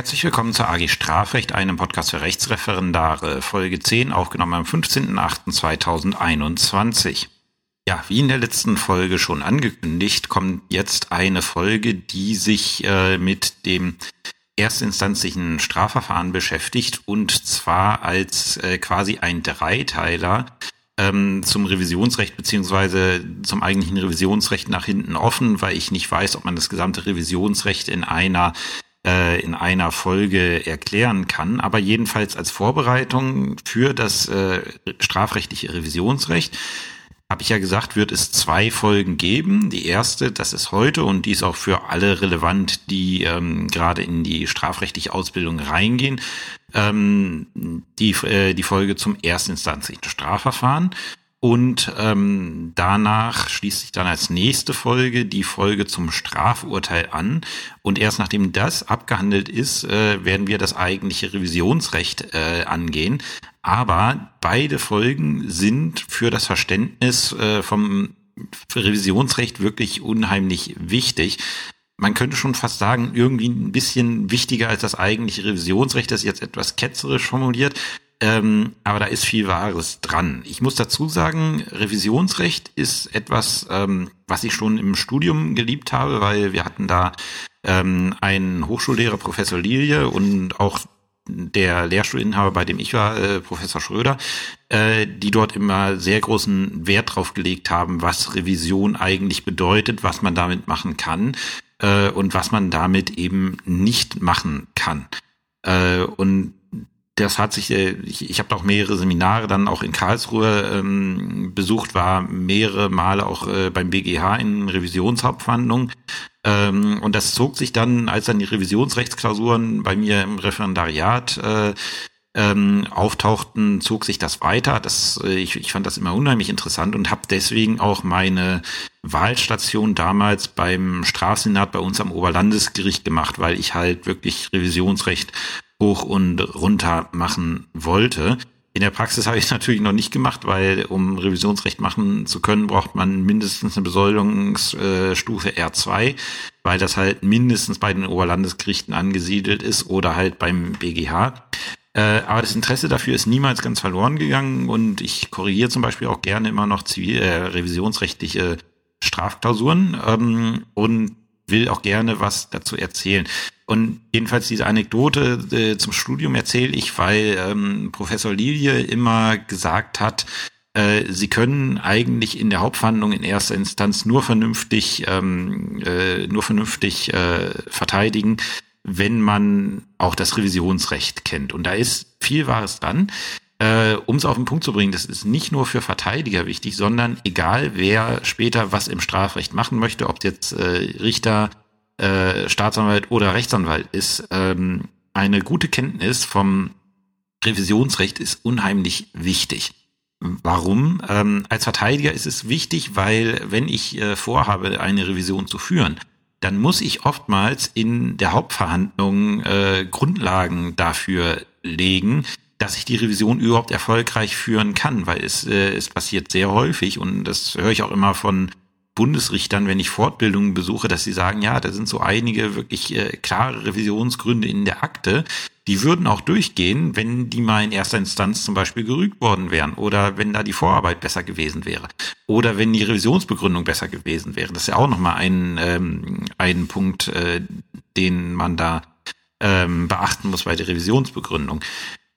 Herzlich willkommen zur AG Strafrecht, einem Podcast für Rechtsreferendare, Folge 10, aufgenommen am 15.08.2021. Ja, wie in der letzten Folge schon angekündigt, kommt jetzt eine Folge, die sich äh, mit dem erstinstanzlichen Strafverfahren beschäftigt und zwar als äh, quasi ein Dreiteiler ähm, zum Revisionsrecht beziehungsweise zum eigentlichen Revisionsrecht nach hinten offen, weil ich nicht weiß, ob man das gesamte Revisionsrecht in einer äh, in einer Folge erklären kann. Aber jedenfalls als Vorbereitung für das äh, strafrechtliche Revisionsrecht habe ich ja gesagt, wird es zwei Folgen geben. Die erste, das ist heute und die ist auch für alle relevant, die ähm, gerade in die strafrechtliche Ausbildung reingehen. Ähm, die, äh, die Folge zum erstinstanzlichen Strafverfahren. Und ähm, danach schließt sich dann als nächste Folge die Folge zum Strafurteil an. Und erst nachdem das abgehandelt ist, äh, werden wir das eigentliche Revisionsrecht äh, angehen. Aber beide Folgen sind für das Verständnis äh, vom Revisionsrecht wirklich unheimlich wichtig. Man könnte schon fast sagen, irgendwie ein bisschen wichtiger als das eigentliche Revisionsrecht, das jetzt etwas ketzerisch formuliert, ähm, aber da ist viel Wahres dran. Ich muss dazu sagen, Revisionsrecht ist etwas, ähm, was ich schon im Studium geliebt habe, weil wir hatten da ähm, einen Hochschullehrer, Professor Lilie, und auch der Lehrstuhlinhaber, bei dem ich war, äh, Professor Schröder, äh, die dort immer sehr großen Wert drauf gelegt haben, was Revision eigentlich bedeutet, was man damit machen kann äh, und was man damit eben nicht machen kann. Äh, und das hat sich, äh, ich, ich habe auch mehrere Seminare dann auch in Karlsruhe ähm, besucht, war mehrere Male auch äh, beim BGH in Revisionshauptverhandlungen. Ähm, und das zog sich dann, als dann die Revisionsrechtsklausuren bei mir im Referendariat äh, ähm, auftauchten, zog sich das weiter. Das, äh, ich, ich fand das immer unheimlich interessant und habe deswegen auch meine Wahlstation damals beim Strafsenat bei uns am Oberlandesgericht gemacht, weil ich halt wirklich Revisionsrecht hoch und runter machen wollte. In der Praxis habe ich natürlich noch nicht gemacht, weil um Revisionsrecht machen zu können, braucht man mindestens eine Besoldungsstufe R2, weil das halt mindestens bei den Oberlandesgerichten angesiedelt ist oder halt beim BGH. Äh, aber das Interesse dafür ist niemals ganz verloren gegangen und ich korrigiere zum Beispiel auch gerne immer noch zivil, äh, revisionsrechtliche Strafklausuren ähm, und will auch gerne was dazu erzählen. Und jedenfalls diese Anekdote äh, zum Studium erzähle ich, weil ähm, Professor Lilie immer gesagt hat, äh, sie können eigentlich in der Hauptverhandlung in erster Instanz nur vernünftig, ähm, äh, nur vernünftig äh, verteidigen, wenn man auch das Revisionsrecht kennt. Und da ist viel Wahres dran. Äh, um es auf den Punkt zu bringen, das ist nicht nur für Verteidiger wichtig, sondern egal wer später was im Strafrecht machen möchte, ob jetzt äh, Richter, äh, Staatsanwalt oder Rechtsanwalt ist, ähm, eine gute Kenntnis vom Revisionsrecht ist unheimlich wichtig. Warum? Ähm, als Verteidiger ist es wichtig, weil wenn ich äh, vorhabe, eine Revision zu führen, dann muss ich oftmals in der Hauptverhandlung äh, Grundlagen dafür legen, dass ich die Revision überhaupt erfolgreich führen kann, weil es, äh, es passiert sehr häufig und das höre ich auch immer von Bundesrichtern, wenn ich Fortbildungen besuche, dass sie sagen, ja, da sind so einige wirklich äh, klare Revisionsgründe in der Akte, die würden auch durchgehen, wenn die mal in erster Instanz zum Beispiel gerügt worden wären oder wenn da die Vorarbeit besser gewesen wäre oder wenn die Revisionsbegründung besser gewesen wäre. Das ist ja auch nochmal ein, ähm, ein Punkt, äh, den man da ähm, beachten muss bei der Revisionsbegründung.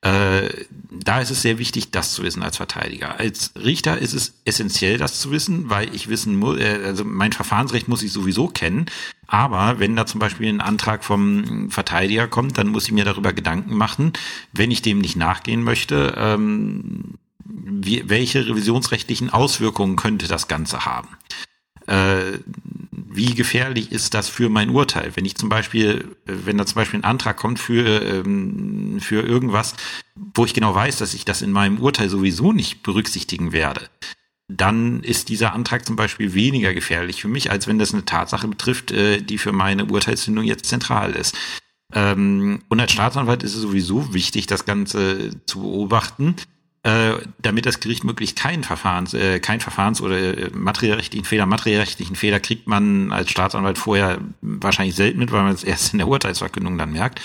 Äh, da ist es sehr wichtig, das zu wissen als Verteidiger. Als Richter ist es essentiell, das zu wissen, weil ich wissen muss, äh, also mein Verfahrensrecht muss ich sowieso kennen. Aber wenn da zum Beispiel ein Antrag vom Verteidiger kommt, dann muss ich mir darüber Gedanken machen, wenn ich dem nicht nachgehen möchte, ähm, wie, welche revisionsrechtlichen Auswirkungen könnte das Ganze haben. Äh, wie gefährlich ist das für mein Urteil? Wenn ich zum Beispiel, wenn da zum Beispiel ein Antrag kommt für, ähm, für irgendwas, wo ich genau weiß, dass ich das in meinem Urteil sowieso nicht berücksichtigen werde, dann ist dieser Antrag zum Beispiel weniger gefährlich für mich, als wenn das eine Tatsache betrifft, äh, die für meine Urteilsfindung jetzt zentral ist. Ähm, und als Staatsanwalt ist es sowieso wichtig, das Ganze zu beobachten äh, damit das Gericht möglichst keinen Verfahrens, äh, kein Verfahrens- oder äh, materiellrechtlichen Fehler, materiellrechtlichen Fehler kriegt man als Staatsanwalt vorher wahrscheinlich selten mit, weil man es erst in der Urteilsverkündung dann merkt.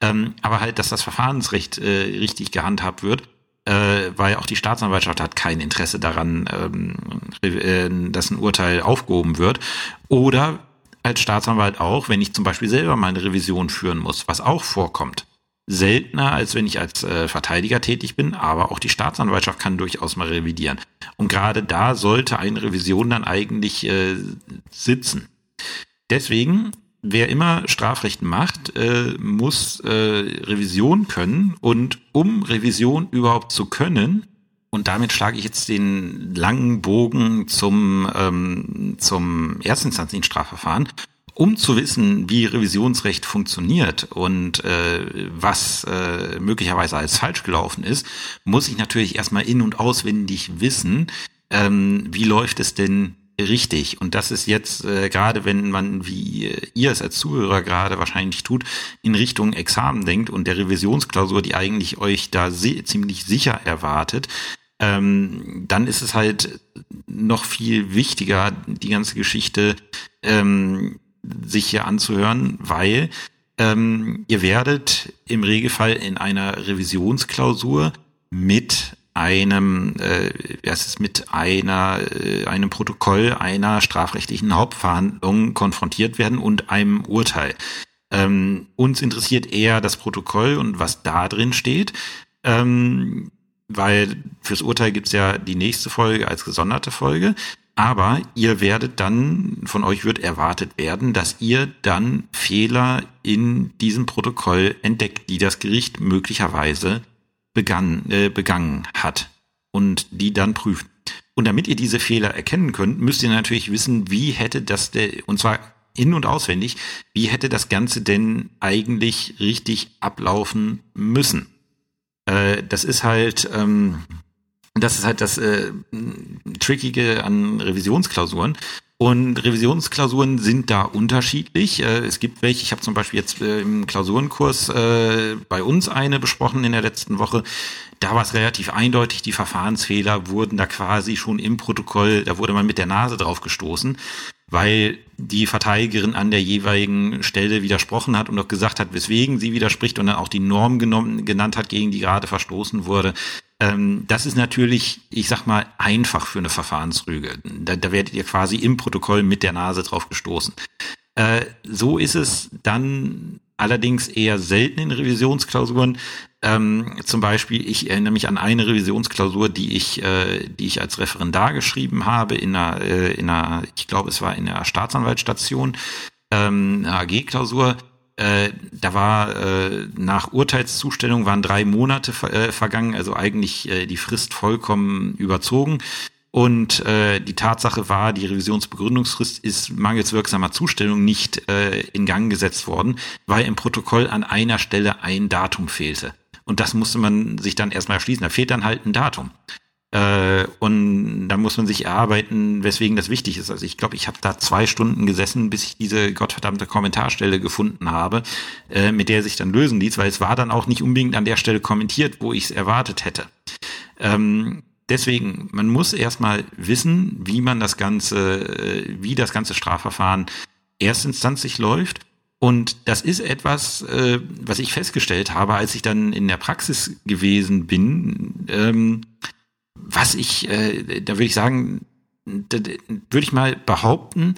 ähm, aber halt, dass das Verfahrensrecht äh, richtig gehandhabt wird, äh, weil auch die Staatsanwaltschaft hat kein Interesse daran, ähm, äh, dass ein Urteil aufgehoben wird. Oder als Staatsanwalt auch, wenn ich zum Beispiel selber mal eine Revision führen muss, was auch vorkommt. Seltener, als wenn ich als äh, Verteidiger tätig bin, aber auch die Staatsanwaltschaft kann durchaus mal revidieren. Und gerade da sollte eine Revision dann eigentlich äh, sitzen. Deswegen wer immer Strafrecht macht, äh, muss äh, Revision können. Und um Revision überhaupt zu können, und damit schlage ich jetzt den langen Bogen zum, ähm, zum erstinstanzlichen Strafverfahren, um zu wissen, wie Revisionsrecht funktioniert und äh, was äh, möglicherweise als falsch gelaufen ist, muss ich natürlich erstmal in- und auswendig wissen, ähm, wie läuft es denn richtig. Und das ist jetzt äh, gerade, wenn man, wie äh, ihr es als Zuhörer gerade wahrscheinlich tut, in Richtung Examen denkt und der Revisionsklausur, die eigentlich euch da ziemlich sicher erwartet, ähm, dann ist es halt noch viel wichtiger, die ganze Geschichte ähm, sich hier anzuhören, weil ähm, ihr werdet im Regelfall in einer Revisionsklausur mit einem, äh, es ist mit einer, äh, einem Protokoll einer strafrechtlichen Hauptverhandlung konfrontiert werden und einem Urteil. Ähm, uns interessiert eher das Protokoll und was da drin steht, ähm, weil fürs Urteil gibt's ja die nächste Folge als gesonderte Folge. Aber ihr werdet dann, von euch wird erwartet werden, dass ihr dann Fehler in diesem Protokoll entdeckt, die das Gericht möglicherweise begann, äh, begangen hat und die dann prüft. Und damit ihr diese Fehler erkennen könnt, müsst ihr natürlich wissen, wie hätte das, der, und zwar in- und auswendig, wie hätte das Ganze denn eigentlich richtig ablaufen müssen. Äh, das ist halt, ähm, das ist halt das äh, Trickige an Revisionsklausuren. Und Revisionsklausuren sind da unterschiedlich. Äh, es gibt welche, ich habe zum Beispiel jetzt äh, im Klausurenkurs äh, bei uns eine besprochen in der letzten Woche. Da war es relativ eindeutig, die Verfahrensfehler wurden da quasi schon im Protokoll, da wurde man mit der Nase drauf gestoßen, weil die Verteidigerin an der jeweiligen Stelle widersprochen hat und auch gesagt hat, weswegen sie widerspricht und dann auch die Norm genommen, genannt hat, gegen die gerade verstoßen wurde. Ähm, das ist natürlich, ich sag mal, einfach für eine Verfahrensrüge. Da, da werdet ihr quasi im Protokoll mit der Nase drauf gestoßen. Äh, so ist es dann allerdings eher selten in Revisionsklausuren. Ähm, zum Beispiel, ich erinnere mich an eine Revisionsklausur, die ich, äh, die ich als Referendar geschrieben habe in einer, äh, in einer, ich glaube, es war in der Staatsanwaltsstation, ähm, eine AG-Klausur. Äh, da war äh, nach Urteilszustellung waren drei Monate ver äh, vergangen, also eigentlich äh, die Frist vollkommen überzogen. Und äh, die Tatsache war, die Revisionsbegründungsfrist ist mangels wirksamer Zustellung nicht äh, in Gang gesetzt worden, weil im Protokoll an einer Stelle ein Datum fehlte. Und das musste man sich dann erstmal erschließen. Da fehlt dann halt ein Datum. Äh, und da muss man sich erarbeiten, weswegen das wichtig ist. Also ich glaube, ich habe da zwei Stunden gesessen, bis ich diese gottverdammte Kommentarstelle gefunden habe, äh, mit der sich dann lösen ließ, weil es war dann auch nicht unbedingt an der Stelle kommentiert, wo ich es erwartet hätte. Ähm, deswegen, man muss erstmal wissen, wie man das ganze, äh, wie das ganze Strafverfahren erstinstanzlich läuft. Und das ist etwas, äh, was ich festgestellt habe, als ich dann in der Praxis gewesen bin. Was ich, äh, da würde ich sagen, würde ich mal behaupten,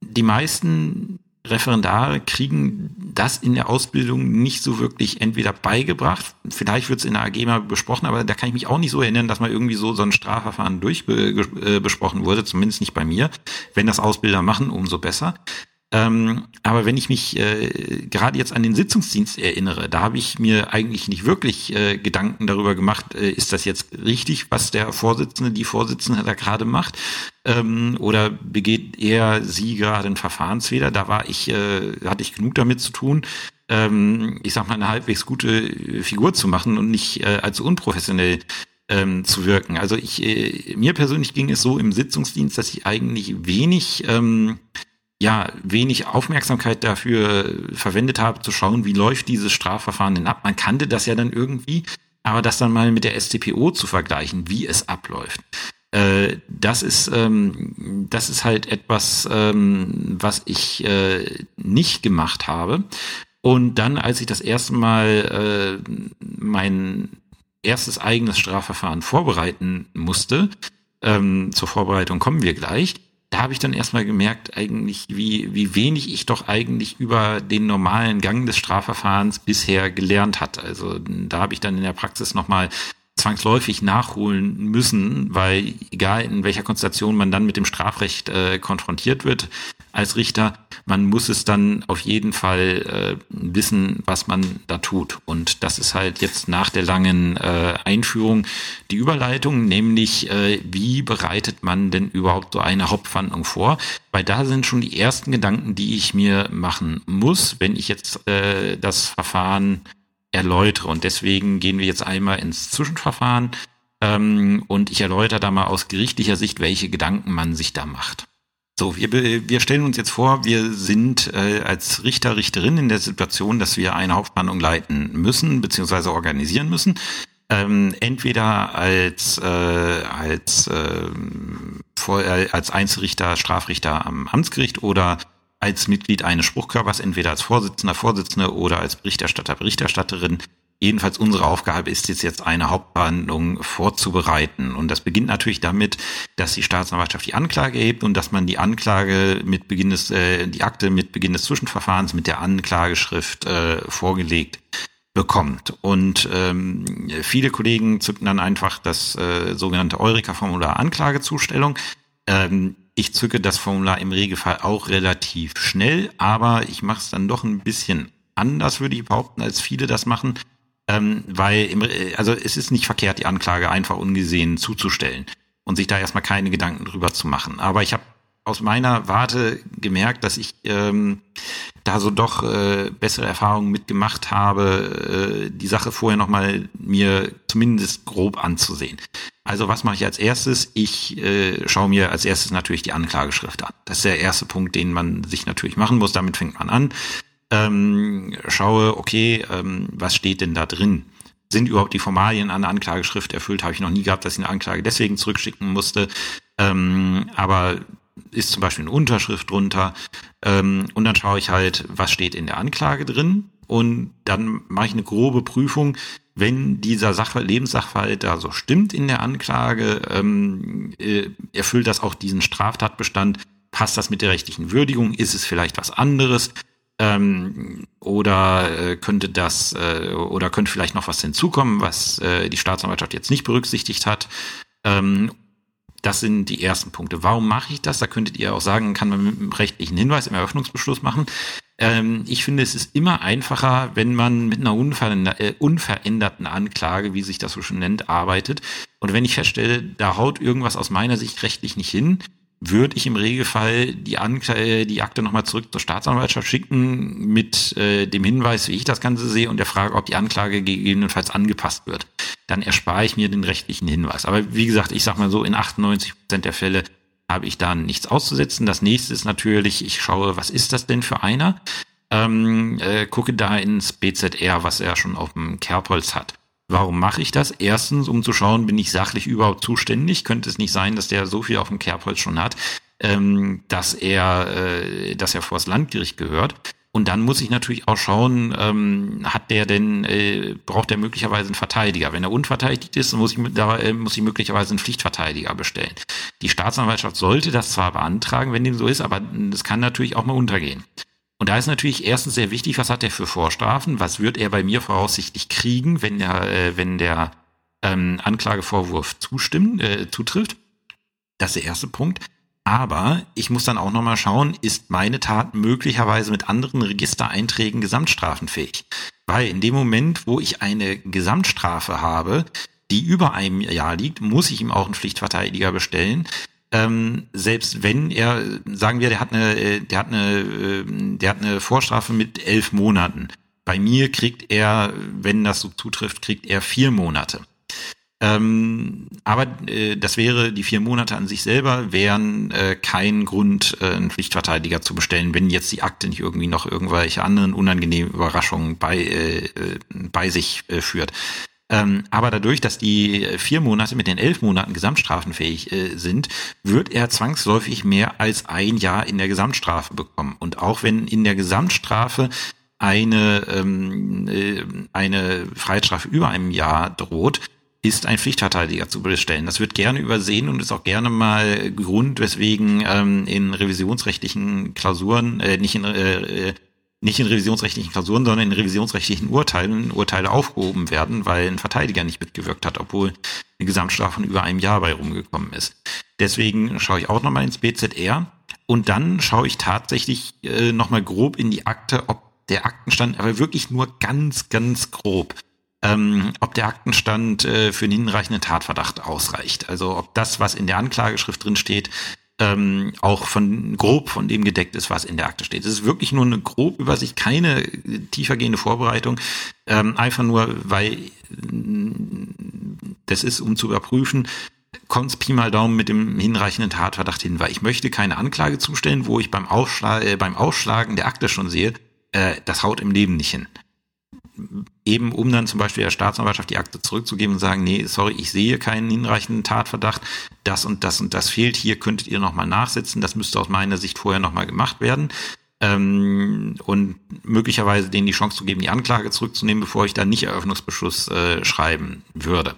die meisten Referendare kriegen das in der Ausbildung nicht so wirklich entweder beigebracht, vielleicht wird es in der AG mal besprochen, aber da kann ich mich auch nicht so erinnern, dass mal irgendwie so, so ein Strafverfahren durchbesprochen wurde, zumindest nicht bei mir. Wenn das Ausbilder machen, umso besser. Ähm, aber wenn ich mich äh, gerade jetzt an den Sitzungsdienst erinnere, da habe ich mir eigentlich nicht wirklich äh, Gedanken darüber gemacht, äh, ist das jetzt richtig, was der Vorsitzende, die Vorsitzende da gerade macht, ähm, oder begeht er sie gerade einen Verfahrensfehler? Da war ich, äh, hatte ich genug damit zu tun, ähm, ich sag mal, eine halbwegs gute Figur zu machen und nicht äh, als unprofessionell ähm, zu wirken. Also ich, äh, mir persönlich ging es so im Sitzungsdienst, dass ich eigentlich wenig ähm, ja, wenig Aufmerksamkeit dafür verwendet habe, zu schauen, wie läuft dieses Strafverfahren denn ab. Man kannte das ja dann irgendwie, aber das dann mal mit der STPO zu vergleichen, wie es abläuft. Äh, das ist ähm, das ist halt etwas, ähm, was ich äh, nicht gemacht habe. Und dann, als ich das erste Mal äh, mein erstes eigenes Strafverfahren vorbereiten musste, ähm, zur Vorbereitung kommen wir gleich, da habe ich dann erstmal gemerkt, eigentlich, wie, wie wenig ich doch eigentlich über den normalen Gang des Strafverfahrens bisher gelernt hat. Also da habe ich dann in der Praxis nochmal zwangsläufig nachholen müssen, weil egal in welcher Konstellation man dann mit dem Strafrecht äh, konfrontiert wird als Richter, man muss es dann auf jeden Fall äh, wissen, was man da tut. Und das ist halt jetzt nach der langen äh, Einführung die Überleitung, nämlich äh, wie bereitet man denn überhaupt so eine Hauptverhandlung vor? Weil da sind schon die ersten Gedanken, die ich mir machen muss, wenn ich jetzt äh, das Verfahren erläutere. Und deswegen gehen wir jetzt einmal ins Zwischenverfahren ähm, und ich erläutere da mal aus gerichtlicher Sicht, welche Gedanken man sich da macht. So, wir, wir stellen uns jetzt vor, wir sind äh, als Richter, Richterin in der Situation, dass wir eine Hauptverhandlung leiten müssen, beziehungsweise organisieren müssen. Ähm, entweder als, äh, als, äh, vor, äh, als Einzelrichter, Strafrichter am Amtsgericht oder als Mitglied eines Spruchkörpers, entweder als Vorsitzender, Vorsitzende oder als Berichterstatter, Berichterstatterin. Jedenfalls unsere Aufgabe ist es jetzt eine Hauptverhandlung vorzubereiten. Und das beginnt natürlich damit, dass die Staatsanwaltschaft die Anklage erhebt und dass man die Anklage mit Beginn des, äh, die Akte mit Beginn des Zwischenverfahrens mit der Anklageschrift äh, vorgelegt bekommt. Und ähm, viele Kollegen zücken dann einfach das äh, sogenannte Eureka-Formular Anklagezustellung. Ähm, ich zücke das Formular im Regelfall auch relativ schnell, aber ich mache es dann doch ein bisschen anders, würde ich behaupten, als viele das machen. Ähm, weil, im, also es ist nicht verkehrt, die Anklage einfach ungesehen zuzustellen und sich da erstmal keine Gedanken drüber zu machen. Aber ich habe aus meiner Warte gemerkt, dass ich ähm, da so doch äh, bessere Erfahrungen mitgemacht habe, äh, die Sache vorher nochmal mir zumindest grob anzusehen. Also was mache ich als erstes? Ich äh, schaue mir als erstes natürlich die Anklageschrift an. Das ist der erste Punkt, den man sich natürlich machen muss. Damit fängt man an. Ähm, schaue, okay, ähm, was steht denn da drin? Sind überhaupt die Formalien an der Anklageschrift erfüllt? Habe ich noch nie gehabt, dass ich eine Anklage deswegen zurückschicken musste. Ähm, aber ist zum Beispiel eine Unterschrift drunter. Ähm, und dann schaue ich halt, was steht in der Anklage drin. Und dann mache ich eine grobe Prüfung, wenn dieser Sachver Lebenssachverhalt da so stimmt in der Anklage, ähm, äh, erfüllt das auch diesen Straftatbestand, passt das mit der rechtlichen Würdigung, ist es vielleicht was anderes? Ähm, oder äh, könnte das äh, oder könnte vielleicht noch was hinzukommen, was äh, die Staatsanwaltschaft jetzt nicht berücksichtigt hat? Ähm, das sind die ersten Punkte. Warum mache ich das? Da könntet ihr auch sagen, kann man mit einem rechtlichen Hinweis im Eröffnungsbeschluss machen. Ähm, ich finde, es ist immer einfacher, wenn man mit einer unveränder äh, unveränderten Anklage, wie sich das so schon nennt, arbeitet. Und wenn ich feststelle, da haut irgendwas aus meiner Sicht rechtlich nicht hin, würde ich im Regelfall die, Ankle die Akte nochmal zurück zur Staatsanwaltschaft schicken mit äh, dem Hinweis, wie ich das Ganze sehe und der Frage, ob die Anklage gegebenenfalls angepasst wird. Dann erspare ich mir den rechtlichen Hinweis. Aber wie gesagt, ich sag mal so, in 98 Prozent der Fälle habe ich da nichts auszusetzen. Das nächste ist natürlich, ich schaue, was ist das denn für einer? Ähm, äh, gucke da ins BZR, was er schon auf dem Kerbholz hat. Warum mache ich das? Erstens, um zu schauen, bin ich sachlich überhaupt zuständig? Könnte es nicht sein, dass der so viel auf dem Kerbholz schon hat, ähm, dass er, äh, dass er vor das Landgericht gehört? Und dann muss ich natürlich auch schauen, ähm, hat der denn, äh, braucht der möglicherweise einen Verteidiger? Wenn er unverteidigt ist, muss ich, da, äh, muss ich möglicherweise einen Pflichtverteidiger bestellen. Die Staatsanwaltschaft sollte das zwar beantragen, wenn dem so ist, aber das kann natürlich auch mal untergehen. Und da ist natürlich erstens sehr wichtig, was hat er für Vorstrafen? Was wird er bei mir voraussichtlich kriegen, wenn der, äh, wenn der ähm, Anklagevorwurf zustimmt, äh, zutrifft? Das ist der erste Punkt. Aber ich muss dann auch nochmal schauen, ist meine Tat möglicherweise mit anderen Registereinträgen gesamtstrafenfähig? Weil in dem Moment, wo ich eine Gesamtstrafe habe, die über einem Jahr liegt, muss ich ihm auch einen Pflichtverteidiger bestellen ähm, selbst wenn er, sagen wir, der hat eine, äh, der hat eine, äh, der hat eine Vorstrafe mit elf Monaten. Bei mir kriegt er, wenn das so zutrifft, kriegt er vier Monate. Ähm, aber äh, das wäre, die vier Monate an sich selber wären äh, kein Grund, äh, einen Pflichtverteidiger zu bestellen, wenn jetzt die Akte nicht irgendwie noch irgendwelche anderen unangenehmen Überraschungen bei, äh, äh bei sich äh, führt. Ähm, aber dadurch, dass die vier Monate mit den elf Monaten gesamtstrafenfähig äh, sind, wird er zwangsläufig mehr als ein Jahr in der Gesamtstrafe bekommen. Und auch wenn in der Gesamtstrafe eine, ähm, äh, eine Freiheitsstrafe über einem Jahr droht, ist ein Pflichtverteidiger zu bestellen. Das wird gerne übersehen und ist auch gerne mal Grund, weswegen ähm, in revisionsrechtlichen Klausuren, äh, nicht in äh, nicht in revisionsrechtlichen Klausuren, sondern in revisionsrechtlichen Urteilen Urteile aufgehoben werden, weil ein Verteidiger nicht mitgewirkt hat, obwohl eine Gesamtstrafe von über einem Jahr bei rumgekommen ist. Deswegen schaue ich auch nochmal ins BZR und dann schaue ich tatsächlich äh, nochmal grob in die Akte, ob der Aktenstand, aber wirklich nur ganz, ganz grob, ähm, ob der Aktenstand äh, für einen hinreichenden Tatverdacht ausreicht. Also ob das, was in der Anklageschrift drin steht, ähm, auch von grob von dem gedeckt ist, was in der Akte steht. Es ist wirklich nur eine grob Übersicht, keine tiefergehende Vorbereitung, ähm, einfach nur, weil das ist, um zu überprüfen, kommt Pi mal Daumen mit dem hinreichenden Tatverdacht hin, weil ich möchte keine Anklage zustellen, wo ich beim, Ausschlag, äh, beim Ausschlagen der Akte schon sehe, äh, das haut im Leben nicht hin eben um dann zum Beispiel der Staatsanwaltschaft die Akte zurückzugeben und sagen, nee, sorry, ich sehe keinen hinreichenden Tatverdacht, das und das und das fehlt, hier könntet ihr nochmal nachsetzen, das müsste aus meiner Sicht vorher nochmal gemacht werden. Ähm, und möglicherweise denen die Chance zu geben, die Anklage zurückzunehmen, bevor ich dann nicht Eröffnungsbeschluss äh, schreiben würde.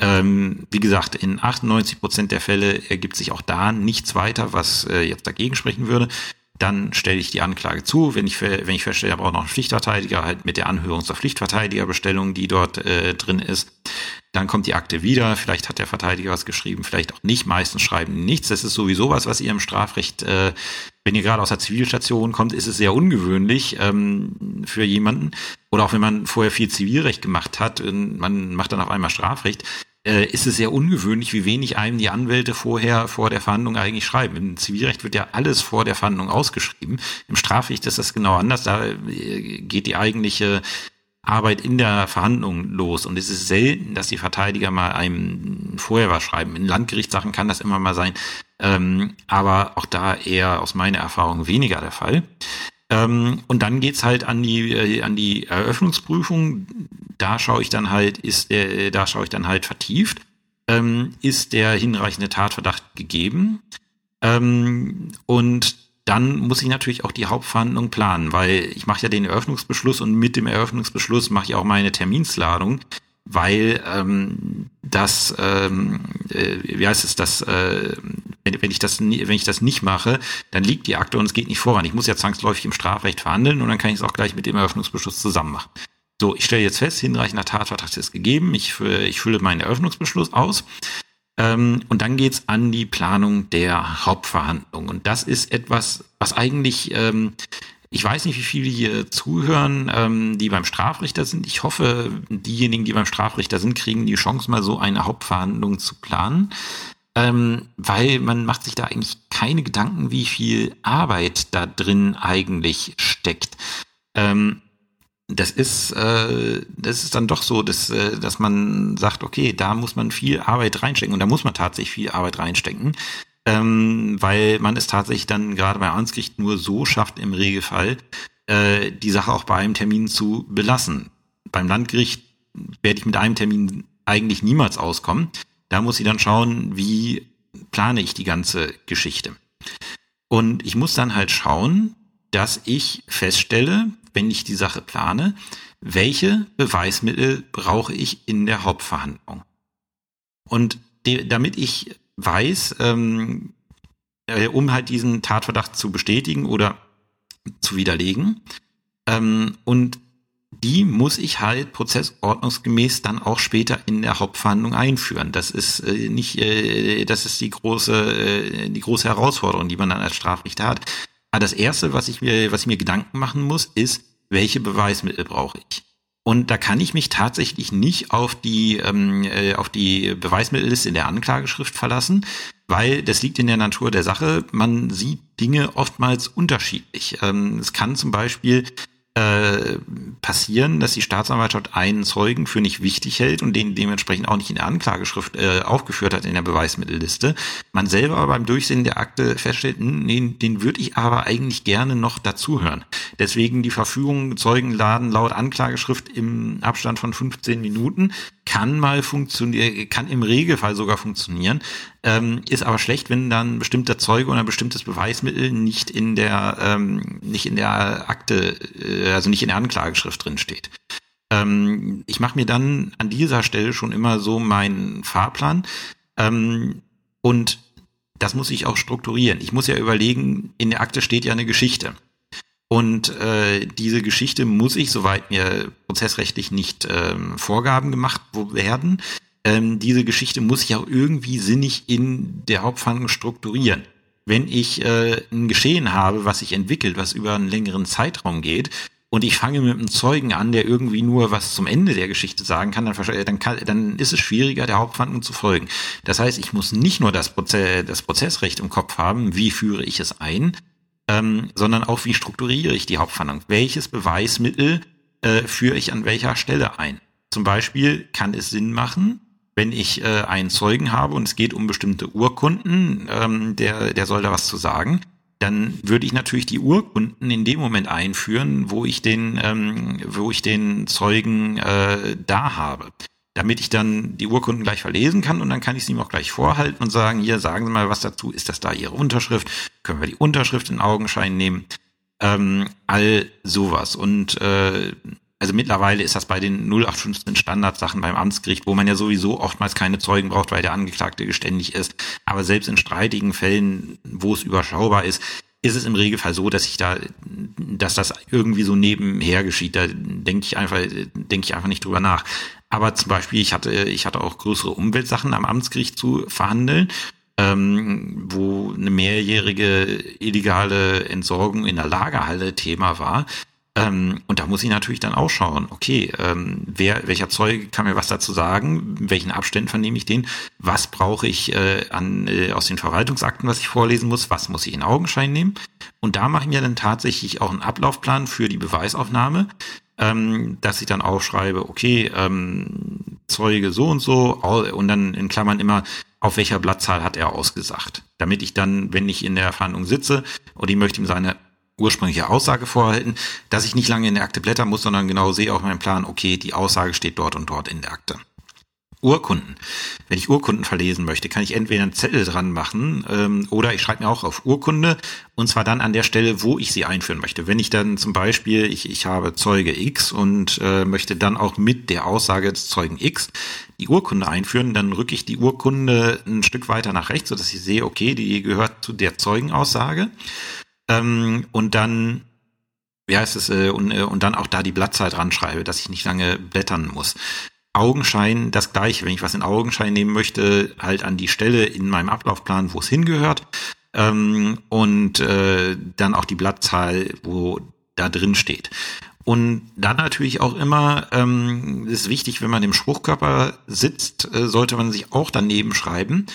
Ähm, wie gesagt, in 98 Prozent der Fälle ergibt sich auch da nichts weiter, was äh, jetzt dagegen sprechen würde dann stelle ich die Anklage zu. Wenn ich, wenn ich feststelle, ich brauche noch einen Pflichtverteidiger, halt mit der Anhörung zur Pflichtverteidigerbestellung, die dort äh, drin ist. Dann kommt die Akte wieder. Vielleicht hat der Verteidiger was geschrieben, vielleicht auch nicht. Meistens schreiben nichts. Das ist sowieso was, was ihr im Strafrecht, äh, wenn ihr gerade aus der Zivilstation kommt, ist es sehr ungewöhnlich ähm, für jemanden. Oder auch wenn man vorher viel Zivilrecht gemacht hat, man macht dann auf einmal Strafrecht, äh, ist es sehr ungewöhnlich, wie wenig einem die Anwälte vorher vor der Verhandlung eigentlich schreiben. Im Zivilrecht wird ja alles vor der Verhandlung ausgeschrieben. Im Strafrecht ist das genau anders. Da äh, geht die eigentliche Arbeit in der Verhandlung los. Und es ist selten, dass die Verteidiger mal einem vorher was schreiben. In Landgerichtssachen kann das immer mal sein. Ähm, aber auch da eher aus meiner Erfahrung weniger der Fall. Ähm, und dann geht's halt an die, äh, an die Eröffnungsprüfung. Da schaue ich dann halt, ist der, äh, da schaue ich dann halt vertieft. Ähm, ist der hinreichende Tatverdacht gegeben? Ähm, und dann muss ich natürlich auch die Hauptverhandlung planen, weil ich mache ja den Eröffnungsbeschluss und mit dem Eröffnungsbeschluss mache ich auch meine Terminsladung weil ähm, das, ähm, äh, wie heißt es, das, äh, wenn, wenn ich das, wenn ich das nicht mache, dann liegt die Akte und es geht nicht voran. Ich muss ja zwangsläufig im Strafrecht verhandeln und dann kann ich es auch gleich mit dem Eröffnungsbeschluss zusammen machen. So, ich stelle jetzt fest, hinreichender Tatvertrag ist gegeben. Ich, ich fülle meinen Eröffnungsbeschluss aus. Ähm, und dann geht's an die Planung der Hauptverhandlung. Und das ist etwas, was eigentlich ähm, ich weiß nicht, wie viele hier zuhören, ähm, die beim Strafrichter sind. Ich hoffe, diejenigen, die beim Strafrichter sind, kriegen die Chance, mal so eine Hauptverhandlung zu planen. Ähm, weil man macht sich da eigentlich keine Gedanken, wie viel Arbeit da drin eigentlich steckt. Ähm, das ist, äh, das ist dann doch so, dass, äh, dass man sagt, okay, da muss man viel Arbeit reinstecken und da muss man tatsächlich viel Arbeit reinstecken ähm, weil man es tatsächlich dann gerade bei Amtsgericht nur so schafft im Regelfall, äh, die Sache auch bei einem Termin zu belassen. Beim Landgericht werde ich mit einem Termin eigentlich niemals auskommen. Da muss ich dann schauen, wie plane ich die ganze Geschichte. Und ich muss dann halt schauen, dass ich feststelle, wenn ich die Sache plane, welche Beweismittel brauche ich in der Hauptverhandlung. Und damit ich weiß, ähm, äh, um halt diesen Tatverdacht zu bestätigen oder zu widerlegen. Ähm, und die muss ich halt prozessordnungsgemäß dann auch später in der Hauptverhandlung einführen. Das ist äh, nicht, äh, das ist die große, äh, die große Herausforderung, die man dann als Strafrichter hat. Aber das erste, was ich mir, was ich mir Gedanken machen muss, ist, welche Beweismittel brauche ich? Und da kann ich mich tatsächlich nicht auf die, ähm, äh, auf die Beweismittelliste in der Anklageschrift verlassen, weil das liegt in der Natur der Sache. Man sieht Dinge oftmals unterschiedlich. Ähm, es kann zum Beispiel äh, passieren, dass die Staatsanwaltschaft einen Zeugen für nicht wichtig hält und den dementsprechend auch nicht in der Anklageschrift äh, aufgeführt hat in der Beweismittelliste. Man selber beim Durchsehen der Akte feststellt, hm, nee, den würde ich aber eigentlich gerne noch dazuhören. Deswegen die Verfügung Zeugenladen laut Anklageschrift im Abstand von 15 Minuten kann mal funktionieren, kann im Regelfall sogar funktionieren, ähm, ist aber schlecht, wenn dann ein bestimmter Zeuge oder ein bestimmtes Beweismittel nicht in der ähm, nicht in der Akte, äh, also nicht in der Anklageschrift drin steht. Ähm, ich mache mir dann an dieser Stelle schon immer so meinen Fahrplan ähm, und das muss ich auch strukturieren. Ich muss ja überlegen, in der Akte steht ja eine Geschichte. Und äh, diese Geschichte muss ich, soweit mir prozessrechtlich nicht ähm, Vorgaben gemacht werden, ähm, diese Geschichte muss ich auch irgendwie sinnig in der Hauptverhandlung strukturieren. Wenn ich äh, ein Geschehen habe, was sich entwickelt, was über einen längeren Zeitraum geht, und ich fange mit einem Zeugen an, der irgendwie nur was zum Ende der Geschichte sagen kann, dann, dann, kann, dann ist es schwieriger, der Hauptverhandlung zu folgen. Das heißt, ich muss nicht nur das, Proze das Prozessrecht im Kopf haben, wie führe ich es ein, ähm, sondern auch, wie strukturiere ich die Hauptverhandlung. Welches Beweismittel äh, führe ich an welcher Stelle ein? Zum Beispiel kann es Sinn machen, wenn ich äh, einen Zeugen habe und es geht um bestimmte Urkunden, ähm, der, der soll da was zu sagen, dann würde ich natürlich die Urkunden in dem Moment einführen, wo ich den, ähm, wo ich den Zeugen äh, da habe. Damit ich dann die Urkunden gleich verlesen kann und dann kann ich sie ihm auch gleich vorhalten und sagen, hier, sagen Sie mal was dazu, ist das da Ihre Unterschrift? Können wir die Unterschrift in Augenschein nehmen? Ähm, all sowas. Und äh, also mittlerweile ist das bei den 0815 Standardsachen beim Amtsgericht, wo man ja sowieso oftmals keine Zeugen braucht, weil der Angeklagte geständig ist. Aber selbst in streitigen Fällen, wo es überschaubar ist, ist es im Regelfall so, dass ich da, dass das irgendwie so nebenher geschieht. Da denke ich einfach, denke ich einfach nicht drüber nach. Aber zum Beispiel, ich hatte, ich hatte auch größere Umweltsachen am Amtsgericht zu verhandeln, ähm, wo eine mehrjährige illegale Entsorgung in der Lagerhalle Thema war. Ähm, und da muss ich natürlich dann auch schauen, okay, ähm, wer, welcher Zeuge kann mir was dazu sagen, welchen Abständen vernehme ich den, was brauche ich äh, an, äh, aus den Verwaltungsakten, was ich vorlesen muss, was muss ich in Augenschein nehmen. Und da mache ich mir dann tatsächlich auch einen Ablaufplan für die Beweisaufnahme, ähm, dass ich dann aufschreibe, okay, ähm, Zeuge so und so, und dann in Klammern immer, auf welcher Blattzahl hat er ausgesagt. Damit ich dann, wenn ich in der Verhandlung sitze und ich möchte ihm seine ursprüngliche Aussage vorhalten, dass ich nicht lange in der Akte blättern muss, sondern genau sehe auf meinem Plan, okay, die Aussage steht dort und dort in der Akte. Urkunden. Wenn ich Urkunden verlesen möchte, kann ich entweder einen Zettel dran machen ähm, oder ich schreibe mir auch auf Urkunde und zwar dann an der Stelle, wo ich sie einführen möchte. Wenn ich dann zum Beispiel, ich, ich habe Zeuge X und äh, möchte dann auch mit der Aussage des Zeugen X die Urkunde einführen, dann rücke ich die Urkunde ein Stück weiter nach rechts, sodass ich sehe, okay, die gehört zu der Zeugenaussage ähm, und dann, wie heißt es, äh, und, äh, und dann auch da die Blattzeit ranschreibe, dass ich nicht lange blättern muss. Augenschein das gleiche, wenn ich was in Augenschein nehmen möchte, halt an die Stelle in meinem Ablaufplan, wo es hingehört. Ähm, und äh, dann auch die Blattzahl, wo da drin steht. Und dann natürlich auch immer, ähm, ist wichtig, wenn man im Spruchkörper sitzt, äh, sollte man sich auch daneben schreiben.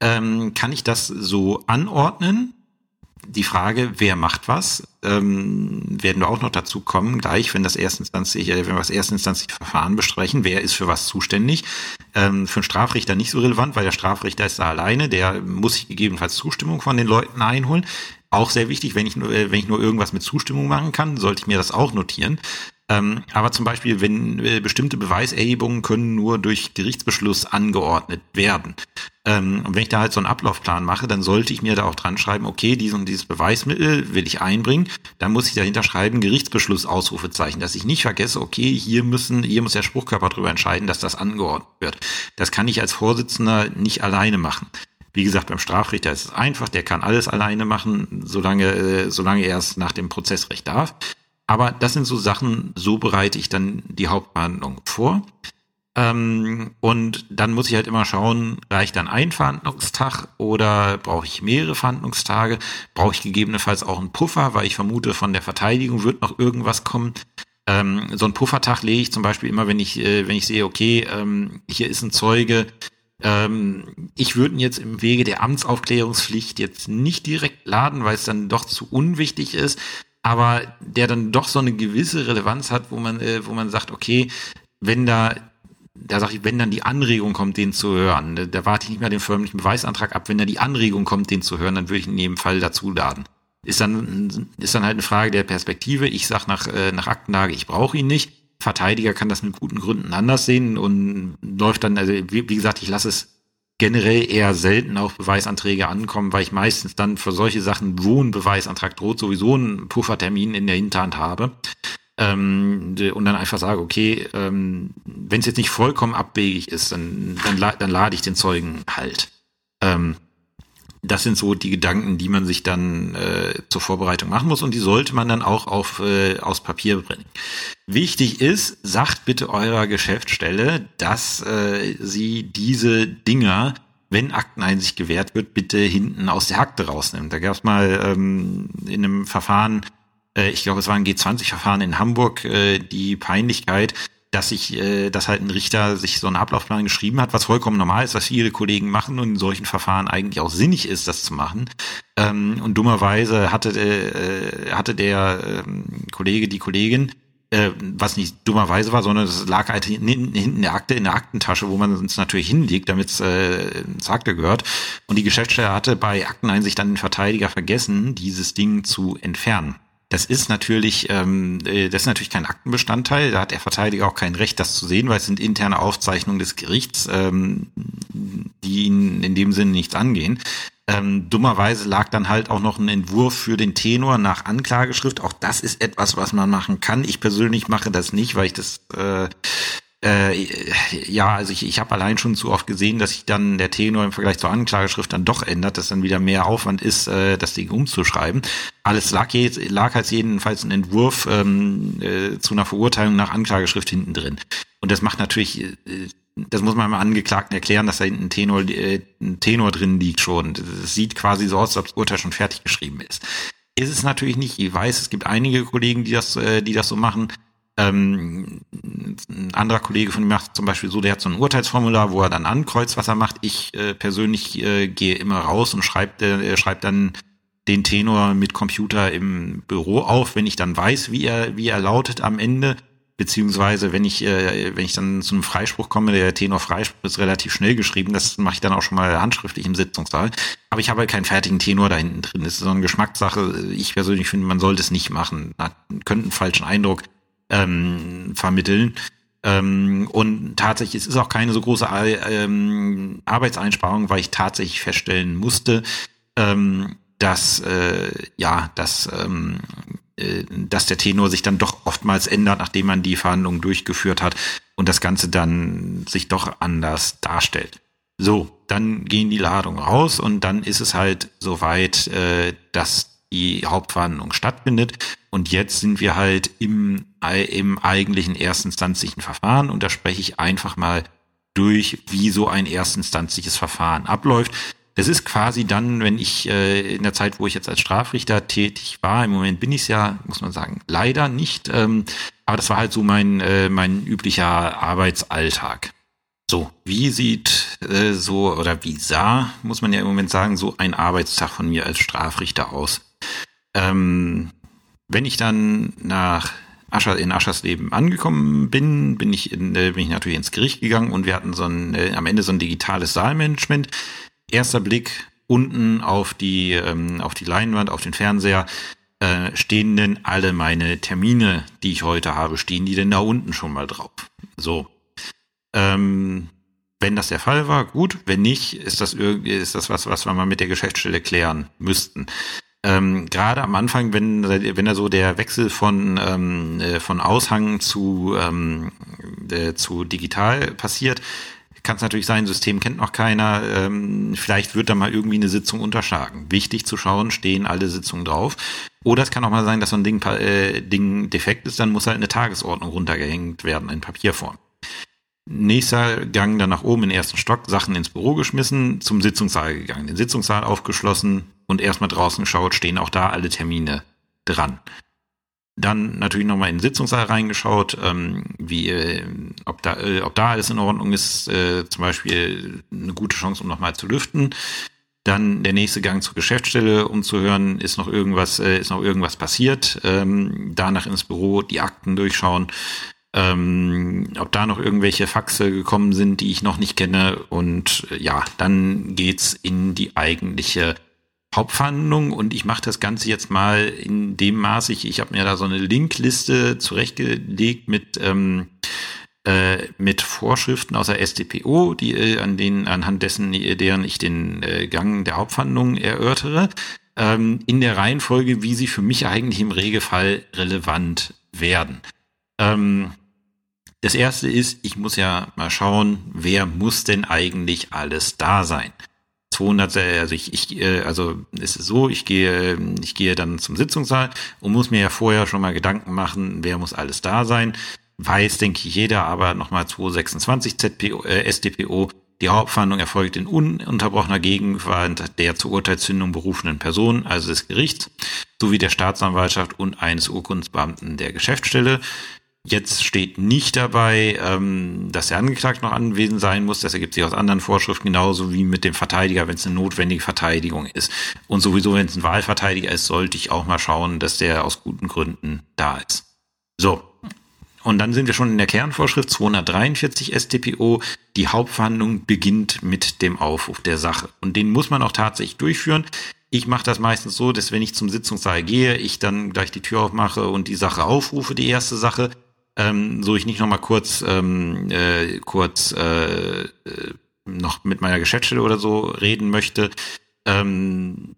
Ähm, kann ich das so anordnen, die Frage, wer macht was, ähm, werden wir auch noch dazu kommen, gleich, wenn das erstinstanzliche, äh, wenn wir das erstinstanzliche Verfahren besprechen, wer ist für was zuständig. Ähm, für einen Strafrichter nicht so relevant, weil der Strafrichter ist da alleine, der muss sich gegebenenfalls Zustimmung von den Leuten einholen. Auch sehr wichtig, wenn ich nur, äh, wenn ich nur irgendwas mit Zustimmung machen kann, sollte ich mir das auch notieren. Ähm, aber zum Beispiel, wenn äh, bestimmte Beweiserhebungen können nur durch Gerichtsbeschluss angeordnet werden. Ähm, und wenn ich da halt so einen Ablaufplan mache, dann sollte ich mir da auch dran schreiben, okay, dies und dieses Beweismittel will ich einbringen. Dann muss ich dahinter schreiben, Gerichtsbeschluss, Ausrufezeichen, dass ich nicht vergesse, okay, hier müssen, hier muss der Spruchkörper darüber entscheiden, dass das angeordnet wird. Das kann ich als Vorsitzender nicht alleine machen. Wie gesagt, beim Strafrichter ist es einfach, der kann alles alleine machen, solange, äh, solange er es nach dem Prozessrecht darf. Aber das sind so Sachen, so bereite ich dann die Hauptverhandlung vor. Ähm, und dann muss ich halt immer schauen, reicht dann ein Verhandlungstag oder brauche ich mehrere Verhandlungstage? Brauche ich gegebenenfalls auch einen Puffer, weil ich vermute, von der Verteidigung wird noch irgendwas kommen. Ähm, so einen Puffertag lege ich zum Beispiel immer, wenn ich, äh, wenn ich sehe, okay, ähm, hier ist ein Zeuge, ähm, ich würde ihn jetzt im Wege der Amtsaufklärungspflicht jetzt nicht direkt laden, weil es dann doch zu unwichtig ist aber der dann doch so eine gewisse Relevanz hat, wo man, äh, wo man sagt, okay, wenn da da sage ich, wenn dann die Anregung kommt, den zu hören, da, da warte ich nicht mehr den förmlichen Beweisantrag ab. Wenn dann die Anregung kommt, den zu hören, dann würde ich in jedem Fall dazu laden. Ist dann, ist dann halt eine Frage der Perspektive. Ich sage nach, äh, nach Aktenlage, ich brauche ihn nicht. Verteidiger kann das mit guten Gründen anders sehen und läuft dann, also wie, wie gesagt, ich lasse es generell eher selten auf Beweisanträge ankommen, weil ich meistens dann für solche Sachen, wo ein Beweisantrag droht, sowieso einen Puffertermin in der Hinterhand habe. Ähm, und dann einfach sage, okay, ähm, wenn es jetzt nicht vollkommen abwegig ist, dann, dann, dann lade ich den Zeugen halt. Ähm, das sind so die Gedanken, die man sich dann äh, zur Vorbereitung machen muss und die sollte man dann auch auf, äh, aus Papier bringen. Wichtig ist, sagt bitte eurer Geschäftsstelle, dass äh, sie diese Dinger, wenn Akteneinsicht gewährt wird, bitte hinten aus der Akte rausnimmt. Da gab es mal ähm, in einem Verfahren, äh, ich glaube es war ein G20-Verfahren in Hamburg, äh, die Peinlichkeit, dass ich, äh, dass halt ein Richter sich so einen Ablaufplan geschrieben hat, was vollkommen normal ist, was viele Kollegen machen und in solchen Verfahren eigentlich auch sinnig ist, das zu machen. Ähm, und dummerweise hatte, äh, hatte der äh, Kollege, die Kollegin, äh, was nicht dummerweise war, sondern es lag halt hinten, hinten in der Akte, in der Aktentasche, wo man es natürlich hinlegt, damit es äh, ins Akte gehört. Und die Geschäftsstelle hatte bei Akteneinsicht dann den Verteidiger vergessen, dieses Ding zu entfernen. Das ist natürlich, ähm, äh, das ist natürlich kein Aktenbestandteil. Da hat der Verteidiger auch kein Recht, das zu sehen, weil es sind interne Aufzeichnungen des Gerichts, ähm, die ihn in dem Sinne nichts angehen. Ähm, dummerweise lag dann halt auch noch ein Entwurf für den Tenor nach Anklageschrift. Auch das ist etwas, was man machen kann. Ich persönlich mache das nicht, weil ich das äh, äh, ja, also ich, ich habe allein schon zu oft gesehen, dass sich dann der Tenor im Vergleich zur Anklageschrift dann doch ändert, dass dann wieder mehr Aufwand ist, äh, das Ding umzuschreiben. Alles lag, jetzt, lag als jedenfalls ein Entwurf ähm, äh, zu einer Verurteilung nach Anklageschrift hinten drin. Und das macht natürlich, äh, das muss man mal Angeklagten erklären, dass da hinten ein Tenor, äh, ein Tenor drin liegt schon. Das sieht quasi so aus, als ob das Urteil schon fertig geschrieben ist. Ist es natürlich nicht. Ich weiß, es gibt einige Kollegen, die das, äh, die das so machen. Ähm, ein anderer Kollege von mir macht zum Beispiel so, der hat so ein Urteilsformular, wo er dann ankreuzt, was er macht. Ich äh, persönlich äh, gehe immer raus und schreibe äh, schreib dann den Tenor mit Computer im Büro auf, wenn ich dann weiß, wie er, wie er lautet am Ende. Beziehungsweise, wenn ich, äh, wenn ich dann zu einem Freispruch komme, der Tenor Freispruch ist relativ schnell geschrieben, das mache ich dann auch schon mal handschriftlich im Sitzungssaal. Aber ich habe halt keinen fertigen Tenor da hinten drin. Das ist so eine Geschmackssache. Ich persönlich finde, man sollte es nicht machen. Man könnte einen falschen Eindruck ähm, vermitteln. Ähm, und tatsächlich, es ist auch keine so große ähm, Arbeitseinsparung, weil ich tatsächlich feststellen musste, ähm, dass äh, ja, dass ähm, äh, dass der Tenor sich dann doch oftmals ändert, nachdem man die Verhandlungen durchgeführt hat und das Ganze dann sich doch anders darstellt. So, dann gehen die Ladungen raus und dann ist es halt soweit, äh, dass die Hauptverhandlung stattfindet. Und jetzt sind wir halt im, im eigentlichen erstinstanzlichen Verfahren und da spreche ich einfach mal durch, wie so ein erstinstanzliches Verfahren abläuft. Das ist quasi dann, wenn ich äh, in der Zeit, wo ich jetzt als Strafrichter tätig war, im Moment bin ich es ja, muss man sagen, leider nicht, ähm, aber das war halt so mein, äh, mein üblicher Arbeitsalltag. So, wie sieht äh, so, oder wie sah, muss man ja im Moment sagen, so ein Arbeitstag von mir als Strafrichter aus? Ähm, wenn ich dann nach Ascher, in Aschersleben angekommen bin, bin ich, in, äh, bin ich natürlich ins Gericht gegangen und wir hatten so ein, äh, am Ende so ein digitales Saalmanagement. Erster Blick unten auf die, ähm, auf die Leinwand, auf den Fernseher, äh, stehen denn alle meine Termine, die ich heute habe, stehen die denn da unten schon mal drauf? So. Ähm, wenn das der Fall war, gut. Wenn nicht, ist das irgendwie, ist das was, was wir mal mit der Geschäftsstelle klären müssten ähm, gerade am Anfang, wenn, wenn da so der Wechsel von, ähm, äh, von Aushang zu, ähm, äh, zu digital passiert, kann es natürlich sein, System kennt noch keiner, ähm, vielleicht wird da mal irgendwie eine Sitzung unterschlagen. Wichtig zu schauen, stehen alle Sitzungen drauf. Oder es kann auch mal sein, dass so ein Ding, äh, Ding defekt ist, dann muss halt eine Tagesordnung runtergehängt werden in Papierform. Nächster Gang dann nach oben in den ersten Stock, Sachen ins Büro geschmissen, zum Sitzungssaal gegangen, den Sitzungssaal aufgeschlossen und erstmal draußen geschaut, stehen auch da alle Termine dran. Dann natürlich nochmal in den Sitzungssaal reingeschaut, ähm, wie, äh, ob, da, äh, ob da alles in Ordnung ist, äh, zum Beispiel eine gute Chance, um nochmal zu lüften. Dann der nächste Gang zur Geschäftsstelle, um zu hören, ist noch irgendwas, äh, ist noch irgendwas passiert. Ähm, danach ins Büro, die Akten durchschauen, ähm, ob da noch irgendwelche Faxe gekommen sind, die ich noch nicht kenne. Und äh, ja, dann geht's in die eigentliche Hauptverhandlung und ich mache das Ganze jetzt mal in dem Maße, ich, ich habe mir da so eine Linkliste zurechtgelegt mit ähm, äh, mit Vorschriften aus der StPO, die äh, an denen anhand dessen deren ich den äh, Gang der Hauptverhandlung erörtere, ähm, in der Reihenfolge, wie sie für mich eigentlich im Regelfall relevant werden. Ähm, das erste ist, ich muss ja mal schauen, wer muss denn eigentlich alles da sein? 200, also ich, ich äh, also es ist so, ich gehe, ich gehe dann zum Sitzungssaal und muss mir ja vorher schon mal Gedanken machen, wer muss alles da sein. Weiß, denke ich, jeder, aber nochmal 226 ZPO, äh, StPO. Die Hauptverhandlung erfolgt in ununterbrochener Gegenwart der zur Urteilsfindung berufenen Person, also des Gerichts, sowie der Staatsanwaltschaft und eines Urkundsbeamten der Geschäftsstelle. Jetzt steht nicht dabei, ähm, dass der Angeklagte noch anwesend sein muss. Das ergibt sich aus anderen Vorschriften, genauso wie mit dem Verteidiger, wenn es eine notwendige Verteidigung ist. Und sowieso, wenn es ein Wahlverteidiger ist, sollte ich auch mal schauen, dass der aus guten Gründen da ist. So. Und dann sind wir schon in der Kernvorschrift 243 StPO. Die Hauptverhandlung beginnt mit dem Aufruf der Sache. Und den muss man auch tatsächlich durchführen. Ich mache das meistens so, dass wenn ich zum Sitzungssaal gehe, ich dann gleich die Tür aufmache und die Sache aufrufe, die erste Sache, ähm, so ich nicht noch mal kurz ähm, äh, kurz äh, noch mit meiner Geschäftsstelle oder so reden möchte. Ähm,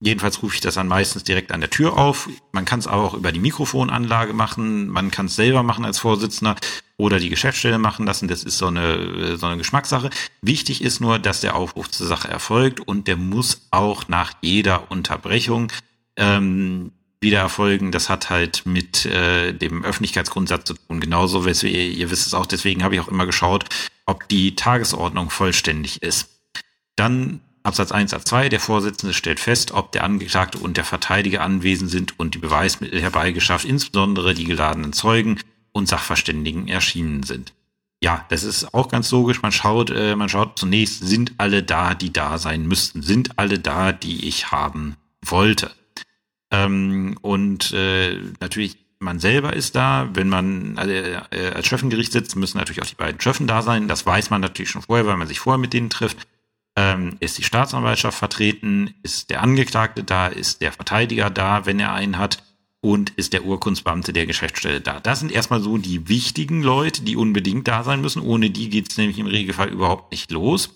jedenfalls rufe ich das dann meistens direkt an der Tür auf. Man kann es aber auch über die Mikrofonanlage machen. Man kann es selber machen als Vorsitzender oder die Geschäftsstelle machen lassen. Das ist so eine, so eine Geschmackssache. Wichtig ist nur, dass der Aufruf zur Sache erfolgt und der muss auch nach jeder Unterbrechung ähm, wieder erfolgen. Das hat halt mit äh, dem Öffentlichkeitsgrundsatz zu tun. Genauso, ihr, ihr wisst es auch, deswegen habe ich auch immer geschaut, ob die Tagesordnung vollständig ist. Dann Absatz 1 Absatz 2, der Vorsitzende stellt fest, ob der Angeklagte und der Verteidiger anwesend sind und die Beweismittel herbeigeschafft, insbesondere die geladenen Zeugen und Sachverständigen erschienen sind. Ja, das ist auch ganz logisch. Man schaut, äh, man schaut zunächst, sind alle da, die da sein müssten, sind alle da, die ich haben wollte. Ähm, und äh, natürlich, man selber ist da. Wenn man äh, als Schöffengericht sitzt, müssen natürlich auch die beiden Schöffen da sein. Das weiß man natürlich schon vorher, weil man sich vorher mit denen trifft. Ähm, ist die Staatsanwaltschaft vertreten? Ist der Angeklagte da? Ist der Verteidiger da, wenn er einen hat? Und ist der Urkundsbeamte der Geschäftsstelle da? Das sind erstmal so die wichtigen Leute, die unbedingt da sein müssen. Ohne die geht es nämlich im Regelfall überhaupt nicht los.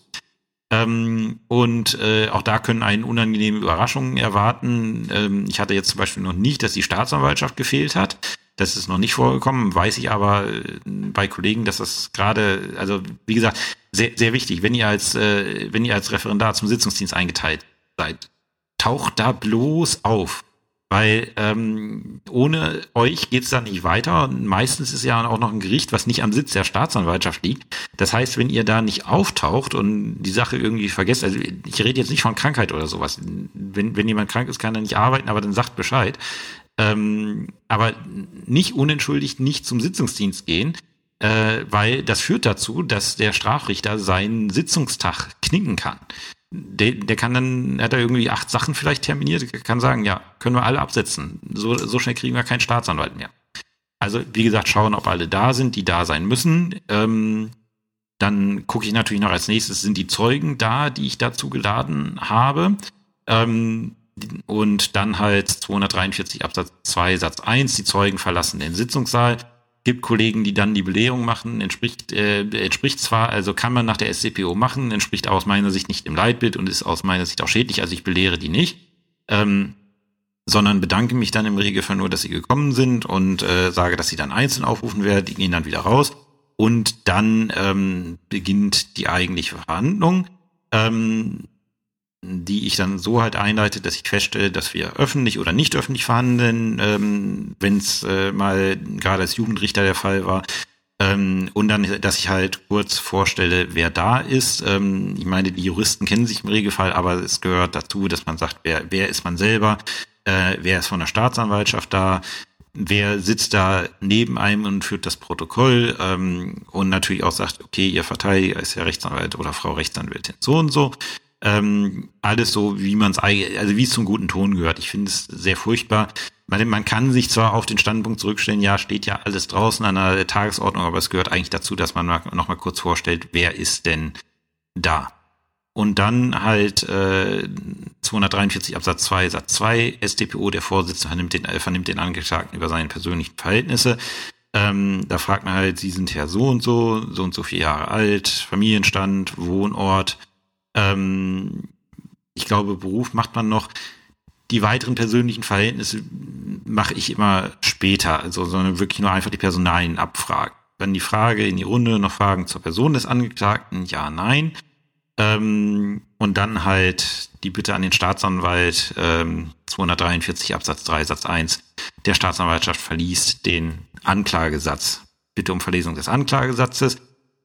Ähm, und äh, auch da können einen unangenehme Überraschungen erwarten. Ähm, ich hatte jetzt zum Beispiel noch nicht, dass die Staatsanwaltschaft gefehlt hat. Das ist noch nicht vorgekommen, weiß ich aber äh, bei Kollegen, dass das gerade, also wie gesagt, sehr, sehr wichtig, wenn ihr als, äh, wenn ihr als Referendar zum Sitzungsdienst eingeteilt seid, taucht da bloß auf. Weil ähm, ohne euch geht's da nicht weiter. Meistens ist ja auch noch ein Gericht, was nicht am Sitz der Staatsanwaltschaft liegt. Das heißt, wenn ihr da nicht auftaucht und die Sache irgendwie vergesst, also ich rede jetzt nicht von Krankheit oder sowas. Wenn, wenn jemand krank ist, kann er nicht arbeiten, aber dann sagt Bescheid. Ähm, aber nicht unentschuldigt nicht zum Sitzungsdienst gehen, äh, weil das führt dazu, dass der Strafrichter seinen Sitzungstag knicken kann der, der kann dann, hat er irgendwie acht Sachen vielleicht terminiert, kann sagen, ja, können wir alle absetzen. So, so schnell kriegen wir keinen Staatsanwalt mehr. Also, wie gesagt, schauen, ob alle da sind, die da sein müssen. Ähm, dann gucke ich natürlich noch als nächstes, sind die Zeugen da, die ich dazu geladen habe. Ähm, und dann halt 243 Absatz 2 Satz 1, die Zeugen verlassen den Sitzungssaal gibt Kollegen, die dann die Belehrung machen, entspricht, äh, entspricht zwar, also kann man nach der SCPO machen, entspricht aus meiner Sicht nicht im Leitbild und ist aus meiner Sicht auch schädlich, also ich belehre die nicht, ähm, sondern bedanke mich dann im Regelfall nur, dass sie gekommen sind und äh, sage, dass sie dann einzeln aufrufen werden, die gehen dann wieder raus und dann ähm, beginnt die eigentliche Verhandlung. Ähm, die ich dann so halt einleite, dass ich feststelle, dass wir öffentlich oder nicht öffentlich verhandeln, ähm, wenn es äh, mal gerade als Jugendrichter der Fall war. Ähm, und dann, dass ich halt kurz vorstelle, wer da ist. Ähm, ich meine, die Juristen kennen sich im Regelfall, aber es gehört dazu, dass man sagt, wer, wer ist man selber, äh, wer ist von der Staatsanwaltschaft da, wer sitzt da neben einem und führt das Protokoll ähm, und natürlich auch sagt, okay, ihr Verteidiger ist ja Rechtsanwalt oder Frau Rechtsanwältin so und so. Ähm, alles so, wie man es also wie es zum guten Ton gehört. Ich finde es sehr furchtbar. Man, man kann sich zwar auf den Standpunkt zurückstellen, ja, steht ja alles draußen an der Tagesordnung, aber es gehört eigentlich dazu, dass man noch mal kurz vorstellt, wer ist denn da? Und dann halt äh, 243 Absatz 2 Satz 2 StPO, der Vorsitzende vernimmt den, äh, vernimmt den Angeklagten über seine persönlichen Verhältnisse. Ähm, da fragt man halt, Sie sind Herr so und so, so und so vier Jahre alt, Familienstand, Wohnort. Ähm, ich glaube, Beruf macht man noch. Die weiteren persönlichen Verhältnisse mache ich immer später, also sondern wirklich nur einfach die Personalien abfragen. Dann die Frage in die Runde, noch Fragen zur Person des Angeklagten, ja, nein. Ähm, und dann halt die Bitte an den Staatsanwalt, ähm, 243 Absatz 3 Satz 1 der Staatsanwaltschaft verliest den Anklagesatz. Bitte um Verlesung des Anklagesatzes.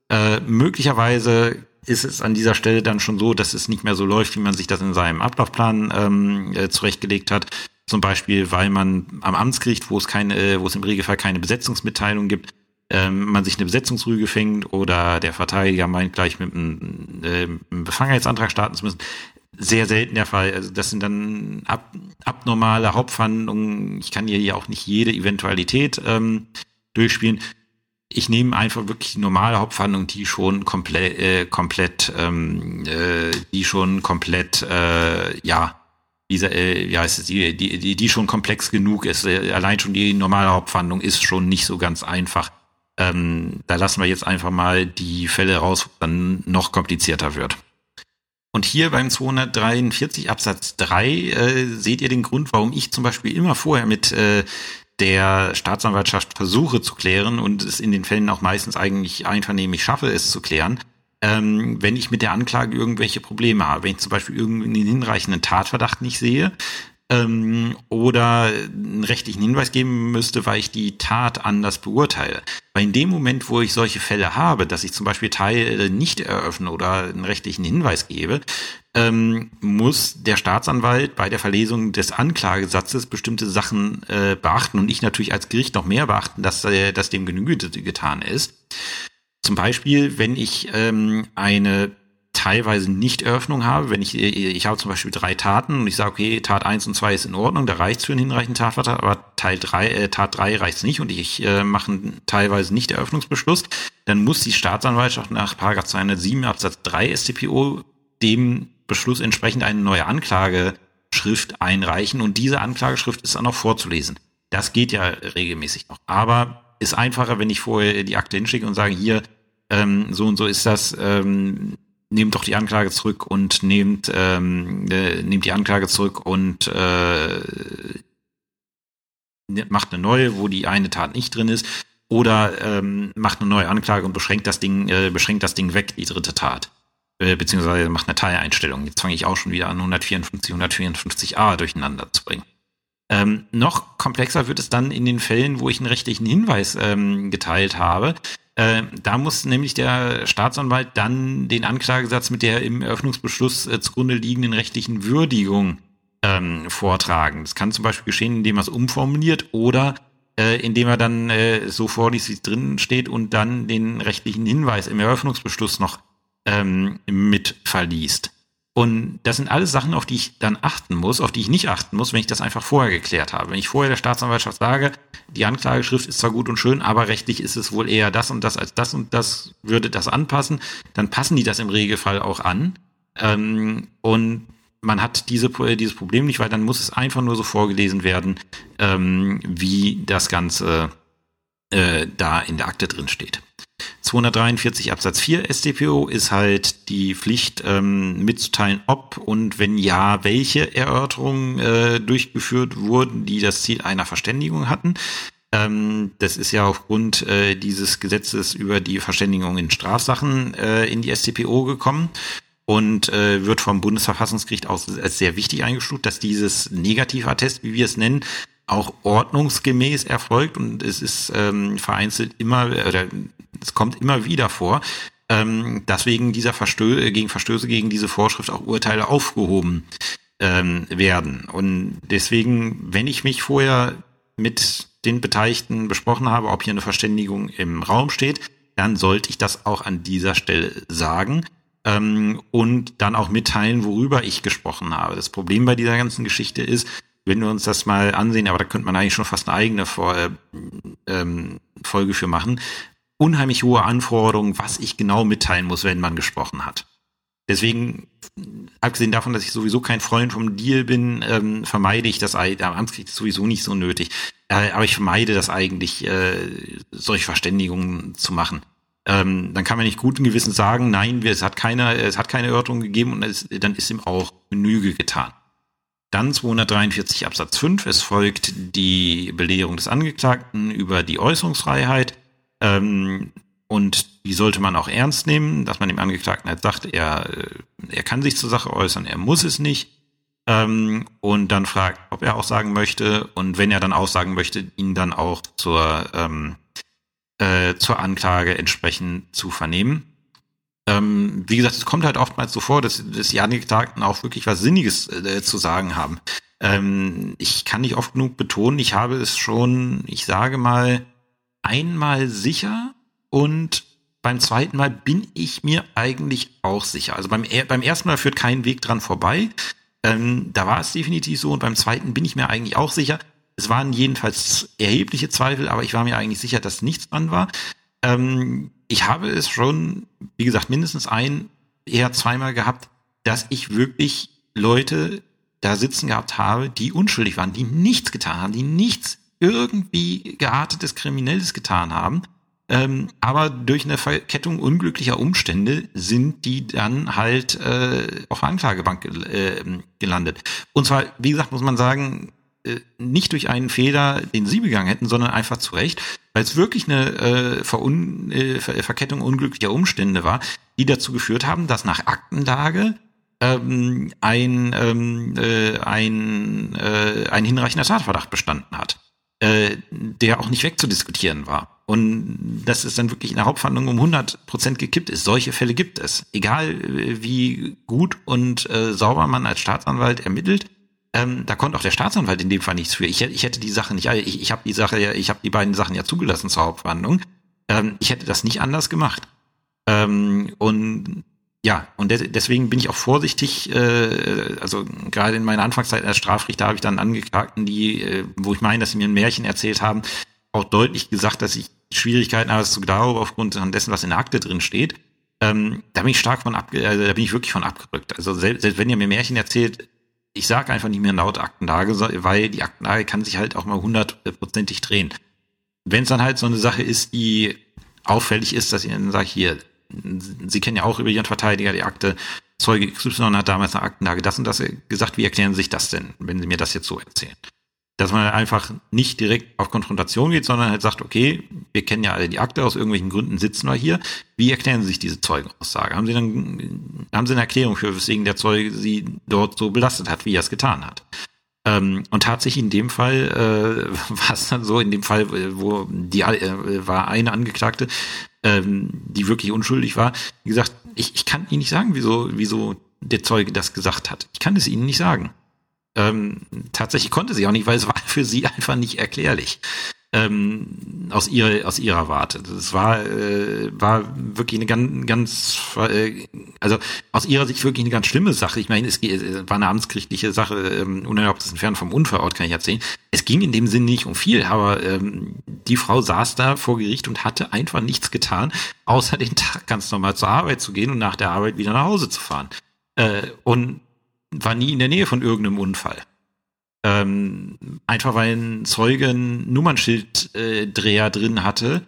Äh, möglicherweise ist es an dieser Stelle dann schon so, dass es nicht mehr so läuft, wie man sich das in seinem Ablaufplan ähm, äh, zurechtgelegt hat. Zum Beispiel, weil man am Amtsgericht, wo es keine, wo es im Regelfall keine Besetzungsmitteilung gibt, ähm, man sich eine Besetzungsrüge fängt oder der Verteidiger meint gleich mit einem, äh, einem Befangenheitsantrag starten zu müssen. Sehr selten der Fall. Also das sind dann ab, abnormale Hauptverhandlungen. Ich kann hier ja auch nicht jede Eventualität ähm, durchspielen. Ich nehme einfach wirklich normale Hauptverhandlung, die schon komplett, äh, komplett, ähm, äh, die schon komplett, äh, ja, diese, äh, wie heißt es, die, die, die, die schon komplex genug ist. Äh, allein schon die normale Hauptverhandlung ist schon nicht so ganz einfach ähm, da lassen wir jetzt einfach mal die Fälle raus, wo dann noch komplizierter wird. Und hier beim 243 Absatz 3 äh, seht ihr den Grund, warum ich zum Beispiel immer vorher mit äh, der Staatsanwaltschaft versuche zu klären und es in den Fällen auch meistens eigentlich einvernehmlich schaffe, es zu klären, ähm, wenn ich mit der Anklage irgendwelche Probleme habe. Wenn ich zum Beispiel irgendeinen hinreichenden Tatverdacht nicht sehe, ähm, oder einen rechtlichen Hinweis geben müsste, weil ich die Tat anders beurteile. Weil in dem Moment, wo ich solche Fälle habe, dass ich zum Beispiel Teile nicht eröffne oder einen rechtlichen Hinweis gebe, ähm, muss der Staatsanwalt bei der Verlesung des Anklagesatzes bestimmte Sachen äh, beachten und ich natürlich als Gericht noch mehr beachten, dass, äh, dass dem Genüge getan ist. Zum Beispiel, wenn ich ähm, eine teilweise Nicht-Eröffnung habe, wenn ich, ich habe zum Beispiel drei Taten und ich sage, okay, Tat 1 und 2 ist in Ordnung, da reicht es für einen hinreichenden Tatvertrag, aber Teil 3, äh, Tat 3 reicht es nicht und ich äh, mache teilweise Nicht-Eröffnungsbeschluss, dann muss die Staatsanwaltschaft nach 207 Absatz 3 StPO dem Beschluss entsprechend eine neue Anklageschrift einreichen und diese Anklageschrift ist dann auch vorzulesen. Das geht ja regelmäßig noch, aber ist einfacher, wenn ich vorher die Akte hinschicke und sage, hier, ähm, so und so ist das, ähm, nehmt doch die Anklage zurück und nehmt, ähm, äh, nehmt die Anklage zurück und äh, macht eine neue, wo die eine Tat nicht drin ist, oder ähm, macht eine neue Anklage und beschränkt das Ding, äh, beschränkt das Ding weg, die dritte Tat. Äh, beziehungsweise macht eine Teileinstellung. Jetzt fange ich auch schon wieder an, 154, 154a durcheinander zu bringen. Ähm, noch komplexer wird es dann in den Fällen, wo ich einen rechtlichen Hinweis ähm, geteilt habe. Äh, da muss nämlich der Staatsanwalt dann den Anklagesatz mit der im Eröffnungsbeschluss äh, zugrunde liegenden rechtlichen Würdigung ähm, vortragen. Das kann zum Beispiel geschehen, indem er es umformuliert oder äh, indem er dann äh, so vorliest, wie es drin steht und dann den rechtlichen Hinweis im Eröffnungsbeschluss noch ähm, mit verliest. Und das sind alles Sachen, auf die ich dann achten muss, auf die ich nicht achten muss, wenn ich das einfach vorher geklärt habe. Wenn ich vorher der Staatsanwaltschaft sage, die Anklageschrift ist zwar gut und schön, aber rechtlich ist es wohl eher das und das als das und das, würde das anpassen, dann passen die das im Regelfall auch an. Ähm, und man hat diese, dieses Problem nicht, weil dann muss es einfach nur so vorgelesen werden, ähm, wie das Ganze äh, da in der Akte drin steht. 243 Absatz 4 StPO ist halt die Pflicht ähm, mitzuteilen, ob und wenn ja, welche Erörterungen äh, durchgeführt wurden, die das Ziel einer Verständigung hatten. Ähm, das ist ja aufgrund äh, dieses Gesetzes über die Verständigung in Strafsachen äh, in die StPO gekommen und äh, wird vom Bundesverfassungsgericht auch als sehr wichtig eingestuft, dass dieses Negativattest, wie wir es nennen, auch ordnungsgemäß erfolgt und es ist ähm, vereinzelt immer oder es kommt immer wieder vor, ähm, dass wegen dieser Verstö äh, gegen Verstöße gegen diese Vorschrift auch Urteile aufgehoben ähm, werden. Und deswegen, wenn ich mich vorher mit den Beteiligten besprochen habe, ob hier eine Verständigung im Raum steht, dann sollte ich das auch an dieser Stelle sagen. ähm, und dann auch mitteilen, worüber ich gesprochen habe. Das Problem bei dieser ganzen Geschichte ist, wenn wir uns das mal ansehen, aber da könnte man eigentlich schon fast eine eigene äh, ähm, Folge für machen, unheimlich hohe Anforderungen, was ich genau mitteilen muss, wenn man gesprochen hat. Deswegen, abgesehen davon, dass ich sowieso kein Freund vom Deal bin, ähm, vermeide ich das, am Amtskrieg ist sowieso nicht so nötig. Äh, aber ich vermeide das eigentlich, äh, solche Verständigungen zu machen. Ähm, dann kann man nicht guten Gewissen sagen, nein, es hat keine, es hat keine Erörterung gegeben und es, dann ist ihm auch Genüge getan. Dann 243 Absatz 5. Es folgt die Belehrung des Angeklagten über die Äußerungsfreiheit. Ähm, und die sollte man auch ernst nehmen, dass man dem Angeklagten halt sagt, er, äh, er kann sich zur Sache äußern, er muss es nicht. Ähm, und dann fragt, ob er auch sagen möchte. Und wenn er dann aussagen möchte, ihn dann auch zur, ähm, äh, zur Anklage entsprechend zu vernehmen. Ähm, wie gesagt, es kommt halt oftmals so vor, dass, dass die Angeklagten auch wirklich was Sinniges äh, zu sagen haben. Ähm, ich kann nicht oft genug betonen, ich habe es schon, ich sage mal, einmal sicher und beim zweiten Mal bin ich mir eigentlich auch sicher. Also beim, beim ersten Mal führt kein Weg dran vorbei. Ähm, da war es definitiv so und beim zweiten bin ich mir eigentlich auch sicher. Es waren jedenfalls erhebliche Zweifel, aber ich war mir eigentlich sicher, dass nichts dran war. Ähm, ich habe es schon, wie gesagt, mindestens ein, eher zweimal gehabt, dass ich wirklich Leute da sitzen gehabt habe, die unschuldig waren, die nichts getan haben, die nichts irgendwie geartetes Kriminelles getan haben ähm, aber durch eine Verkettung unglücklicher Umstände sind die dann halt äh, auf der Anklagebank äh, gelandet. Und zwar, wie gesagt, muss man sagen, äh, nicht durch einen Fehler, den sie begangen hätten, sondern einfach zu Recht, weil es wirklich eine äh, Verun äh, Ver Verkettung unglücklicher Umstände war, die dazu geführt haben, dass nach Aktenlage ähm, ein, ähm, äh, ein, äh, ein hinreichender Tatverdacht bestanden hat, äh, der auch nicht wegzudiskutieren war und dass es dann wirklich in der Hauptverhandlung um 100 Prozent gekippt ist. Solche Fälle gibt es. Egal äh, wie gut und äh, sauber man als Staatsanwalt ermittelt, ähm, da konnte auch der Staatsanwalt in dem Fall nichts für. Ich, ich hätte die Sache nicht, ich, ich habe die Sache ja, ich habe die beiden Sachen ja zugelassen zur Hauptverhandlung. Ähm, ich hätte das nicht anders gemacht. Ähm, und ja, und de deswegen bin ich auch vorsichtig, äh, also gerade in meiner Anfangszeit als Strafrichter habe ich dann Angeklagten, die, äh, wo ich meine, dass sie mir ein Märchen erzählt haben, auch deutlich gesagt, dass ich Schwierigkeiten habe, es zu glauben, aufgrund dessen, was in der Akte drin steht. Ähm, da bin ich stark von ab, also da bin ich wirklich von abgerückt. Also selbst, selbst wenn ihr mir Märchen erzählt, ich sage einfach nicht mehr laut Aktenlage, weil die Aktenlage kann sich halt auch mal hundertprozentig drehen. Wenn es dann halt so eine Sache ist, die auffällig ist, dass ihr dann sagt, hier, Sie kennen ja auch über Ihren Verteidiger die Akte, Zeuge XY hat damals eine Aktenlage das und das gesagt, wie erklären Sie sich das denn, wenn Sie mir das jetzt so erzählen? dass man einfach nicht direkt auf Konfrontation geht, sondern halt sagt, okay, wir kennen ja alle die Akte, aus irgendwelchen Gründen sitzen wir hier. Wie erklären Sie sich diese Zeugenaussage? Haben Sie dann, haben Sie eine Erklärung für, weswegen der Zeuge Sie dort so belastet hat, wie er es getan hat? Ähm, und tatsächlich in dem Fall äh, war es dann so, in dem Fall, wo die äh, war eine Angeklagte, ähm, die wirklich unschuldig war, wie gesagt, ich, ich kann Ihnen nicht sagen, wieso, wieso der Zeuge das gesagt hat. Ich kann es Ihnen nicht sagen. Ähm, tatsächlich konnte sie auch nicht, weil es war für sie einfach nicht erklärlich. Ähm, aus ihrer aus ihrer Warte. Das war äh, war wirklich eine ganz ganz äh, also aus ihrer Sicht wirklich eine ganz schlimme Sache. Ich meine, es war eine amtsgerichtliche Sache, ähm, unerlaubtes Entfernen vom Unfallort kann ich erzählen. Es ging in dem Sinn nicht um viel, aber ähm, die Frau saß da vor Gericht und hatte einfach nichts getan, außer den Tag ganz normal zur Arbeit zu gehen und nach der Arbeit wieder nach Hause zu fahren. Äh, und war nie in der Nähe von irgendeinem Unfall. Ähm, einfach weil ein Zeuge ein Nummernschilddreher äh, drin hatte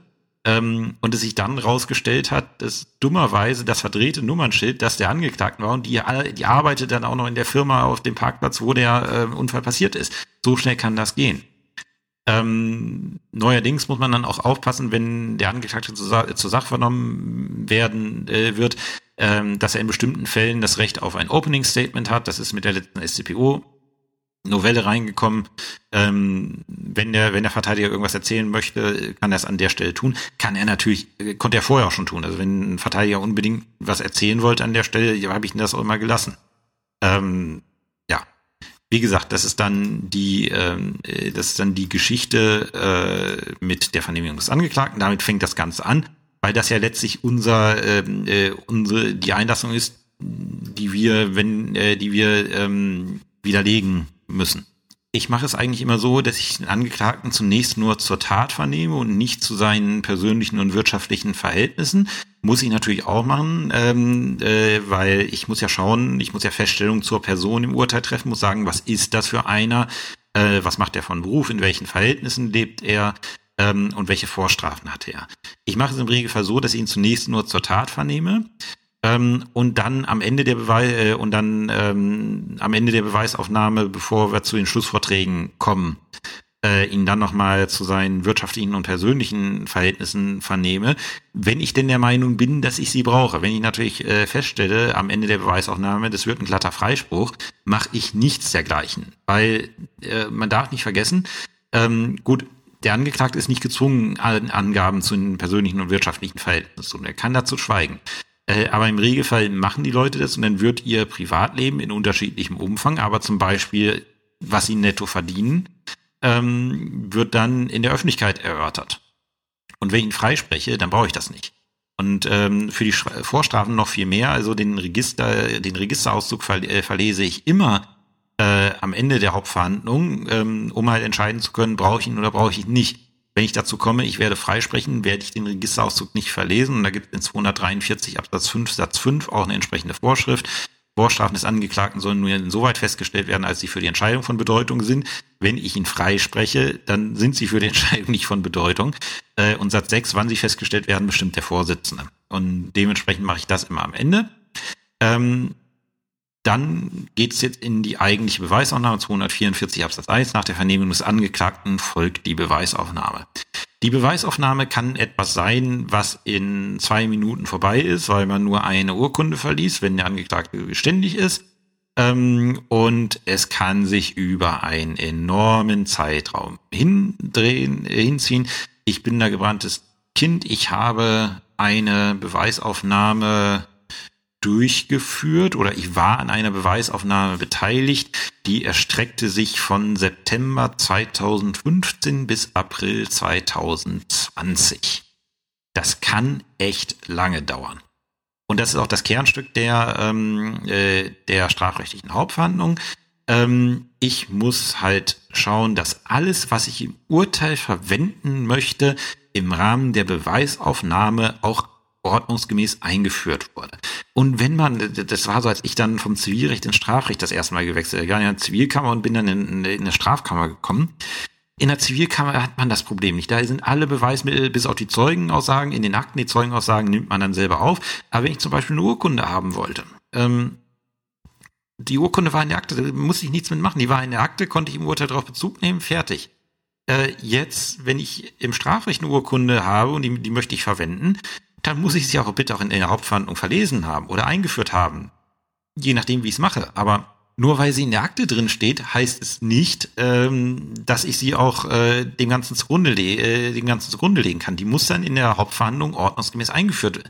ähm, und es sich dann rausgestellt hat, dass dummerweise das verdrehte Nummernschild, das der Angeklagten war und die, die arbeitet dann auch noch in der Firma auf dem Parkplatz, wo der äh, Unfall passiert ist. So schnell kann das gehen. Ähm, neuerdings muss man dann auch aufpassen, wenn der Angeklagte zur, zur Sache vernommen werden äh, wird, ähm, dass er in bestimmten Fällen das Recht auf ein Opening Statement hat. Das ist mit der letzten SCPO Novelle reingekommen. Ähm, wenn der, wenn der Verteidiger irgendwas erzählen möchte, kann er es an der Stelle tun. Kann er natürlich, äh, konnte er vorher auch schon tun. Also wenn ein Verteidiger unbedingt was erzählen wollte an der Stelle, habe ich ihn das auch immer gelassen. Ähm, ja, wie gesagt, das ist dann die, ähm, äh, das ist dann die Geschichte äh, mit der Vernehmung des Angeklagten. Damit fängt das Ganze an. weil das ja letztlich unser, ähm, äh, unsere, die Einlassung ist, die wir, wenn, äh, die wir ähm, widerlegen müssen. Ich mache es eigentlich immer so, dass ich den Angeklagten zunächst nur zur Tat vernehme und nicht zu seinen persönlichen und wirtschaftlichen Verhältnissen. Muss ich natürlich auch machen, ähm, äh, weil ich muss ja schauen, ich muss ja Feststellungen zur Person im Urteil treffen, muss sagen, was ist das für einer, äh, was macht er von Beruf, in welchen Verhältnissen lebt er, ähm, und welche Vorstrafen hatte er. Ich mache es im Regelfall so, dass ich ihn zunächst nur zur Tat vernehme ähm, und dann am Ende der Beweis äh, und dann ähm, am Ende der Beweisaufnahme, bevor wir zu den Schlussvorträgen kommen, äh, ihn dann nochmal zu seinen wirtschaftlichen und persönlichen Verhältnissen vernehme, wenn ich denn der Meinung bin, dass ich sie brauche. Wenn ich natürlich äh, feststelle, am Ende der Beweisaufnahme, das wird ein glatter Freispruch, mache ich nichts dergleichen. Weil äh, man darf nicht vergessen, ähm, gut, der Angeklagte ist nicht gezwungen, Angaben zu den persönlichen und wirtschaftlichen Verhältnissen zu tun. Er kann dazu schweigen. Äh, aber im Regelfall machen die Leute das und dann wird ihr Privatleben in unterschiedlichem Umfang, aber zum Beispiel, was sie netto verdienen, ähm, wird dann in der Öffentlichkeit erörtert. Und wenn ich ihn freispreche, dann brauche ich das nicht. Und ähm, für die Vorstrafen noch viel mehr. Also den Register, den Registerauszug äh, verlese ich immer äh, am Ende der Hauptverhandlung, ähm, um halt entscheiden zu können, brauche ich ihn oder brauche ich ihn nicht. Wenn ich dazu komme, ich werde freisprechen, werde ich den Registerauszug nicht verlesen. Und da gibt es in 243 Absatz 5 Satz 5 auch eine entsprechende Vorschrift. Vorstrafen des Angeklagten sollen nur insoweit festgestellt werden, als sie für die Entscheidung von Bedeutung sind. Wenn ich ihn freispreche, dann sind sie für die Entscheidung nicht von Bedeutung. Äh, und Satz 6, wann sie festgestellt werden, bestimmt der Vorsitzende. Und dementsprechend mache ich das immer am Ende. Ähm, dann geht es jetzt in die eigentliche Beweisaufnahme 244 Absatz 1. Nach der Vernehmung des Angeklagten folgt die Beweisaufnahme. Die Beweisaufnahme kann etwas sein, was in zwei Minuten vorbei ist, weil man nur eine Urkunde verliest, wenn der Angeklagte geständig ist. Ähm, und es kann sich über einen enormen Zeitraum hindrehen, hinziehen. Ich bin da gebranntes Kind. Ich habe eine Beweisaufnahme durchgeführt oder ich war an einer Beweisaufnahme beteiligt, die erstreckte sich von September 2015 bis April 2020. Das kann echt lange dauern. Und das ist auch das Kernstück der, ähm, äh, der strafrechtlichen Hauptverhandlung. Ähm, ich muss halt schauen, dass alles, was ich im Urteil verwenden möchte, im Rahmen der Beweisaufnahme auch ordnungsgemäß eingeführt wurde. Und wenn man, das war so, als ich dann vom Zivilrecht ins Strafrecht das erste Mal gewechselt habe, in der Zivilkammer und bin dann in, in eine Strafkammer gekommen. In der Zivilkammer hat man das Problem nicht. Da sind alle Beweismittel, bis auf die Zeugenaussagen, in den Akten, die Zeugenaussagen nimmt man dann selber auf. Aber wenn ich zum Beispiel eine Urkunde haben wollte, ähm, die Urkunde war in der Akte, da musste ich nichts mitmachen. Die war in der Akte, konnte ich im Urteil darauf Bezug nehmen, fertig. Äh, jetzt, wenn ich im Strafrecht eine Urkunde habe und die, die möchte ich verwenden, dann muss ich sie auch bitte auch in der Hauptverhandlung verlesen haben oder eingeführt haben. Je nachdem, wie ich es mache. Aber nur weil sie in der Akte drin steht, heißt es nicht, ähm, dass ich sie auch äh, dem Ganzen zugrunde, äh, dem Ganzen zugrunde legen kann. Die muss dann in der Hauptverhandlung ordnungsgemäß eingeführt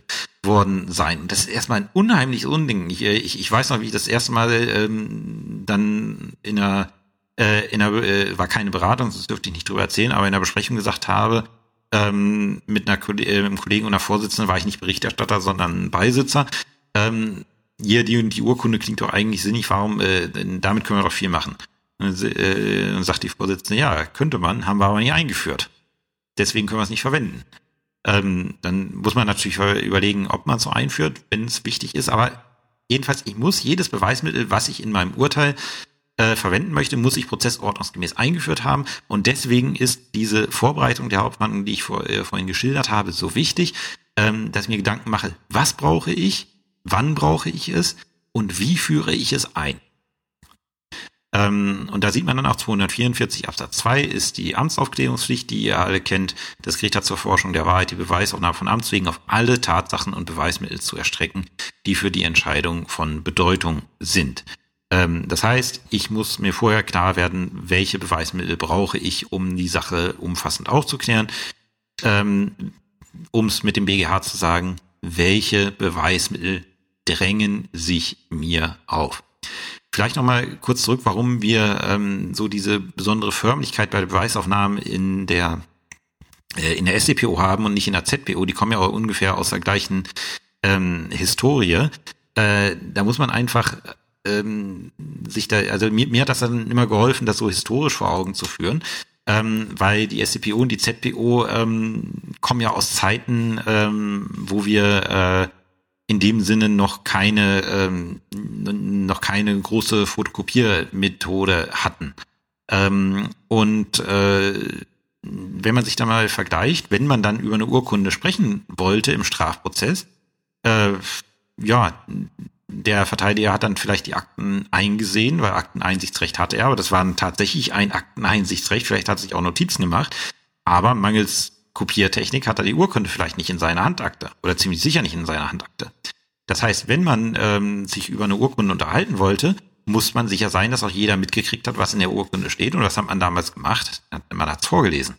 worden sein. Und das ist erstmal ein unheimliches Unding. Ich, äh, ich, ich weiß noch, wie ich das erste Mal ähm, dann in einer, äh, in einer äh, war keine Beratung, das dürfte ich nicht drüber erzählen, aber in der Besprechung gesagt habe, ähm, mit einer äh, einem Kollegen und einer Vorsitzenden war ich nicht Berichterstatter, sondern Beisitzer. Ähm, hier, die, die Urkunde klingt doch eigentlich sinnig, warum, äh, damit können wir doch viel machen. Und, äh, sagt die Vorsitzende, ja, könnte man, haben wir aber nicht eingeführt. Deswegen können wir es nicht verwenden. Ähm, dann muss man natürlich überlegen, ob man es so einführt, wenn es wichtig ist. Aber jedenfalls, ich muss jedes Beweismittel, was ich in meinem Urteil äh, verwenden möchte, muss ich prozessordnungsgemäß eingeführt haben. Und deswegen ist diese Vorbereitung der Hauptverhandlung, die ich vor, äh, vorhin geschildert habe, so wichtig, ähm, dass ich mir Gedanken mache, was brauche ich, wann brauche ich es und wie führe ich es ein. Ähm, und da sieht man dann auch 244 Absatz 2 ist die Amtsaufklärungspflicht, die ihr alle kennt. Das Gericht hat zur Forschung der Wahrheit die Beweisaufnahme von Amts wegen auf alle Tatsachen und Beweismittel zu erstrecken, die für die Entscheidung von Bedeutung sind. Ähm, das heißt, ich muss mir vorher klar werden, welche Beweismittel brauche ich, um die Sache umfassend aufzuklären. Ähm, um es mit dem BGH zu sagen, welche Beweismittel drängen sich mir auf. Vielleicht nochmal kurz zurück, warum wir ähm, so diese besondere Förmlichkeit bei der Beweisaufnahme in der äh, in der SDPO haben und nicht in der ZPO, die kommen ja auch ungefähr aus der gleichen ähm, Historie. Äh, da muss man einfach ähm, sich da, also mir, mir hat das dann immer geholfen, das so historisch vor Augen zu führen, ähm, weil die SDPO und die ZPO ähm, kommen ja aus Zeiten, ähm, wo wir äh, in dem Sinne noch keine ähm, noch keine große Fotokopiermethode hatten. Ähm, und äh, wenn man sich da mal vergleicht, wenn man dann über eine Urkunde sprechen wollte im Strafprozess, äh, ja, der Verteidiger hat dann vielleicht die Akten eingesehen, weil Akteneinsichtsrecht hatte er, aber das war tatsächlich ein Akteneinsichtsrecht, vielleicht hat er sich auch Notizen gemacht, aber mangels Kopiertechnik hat er die Urkunde vielleicht nicht in seiner Handakte oder ziemlich sicher nicht in seiner Handakte. Das heißt, wenn man ähm, sich über eine Urkunde unterhalten wollte, muss man sicher sein, dass auch jeder mitgekriegt hat, was in der Urkunde steht. Und was hat man damals gemacht? Man hat es vorgelesen.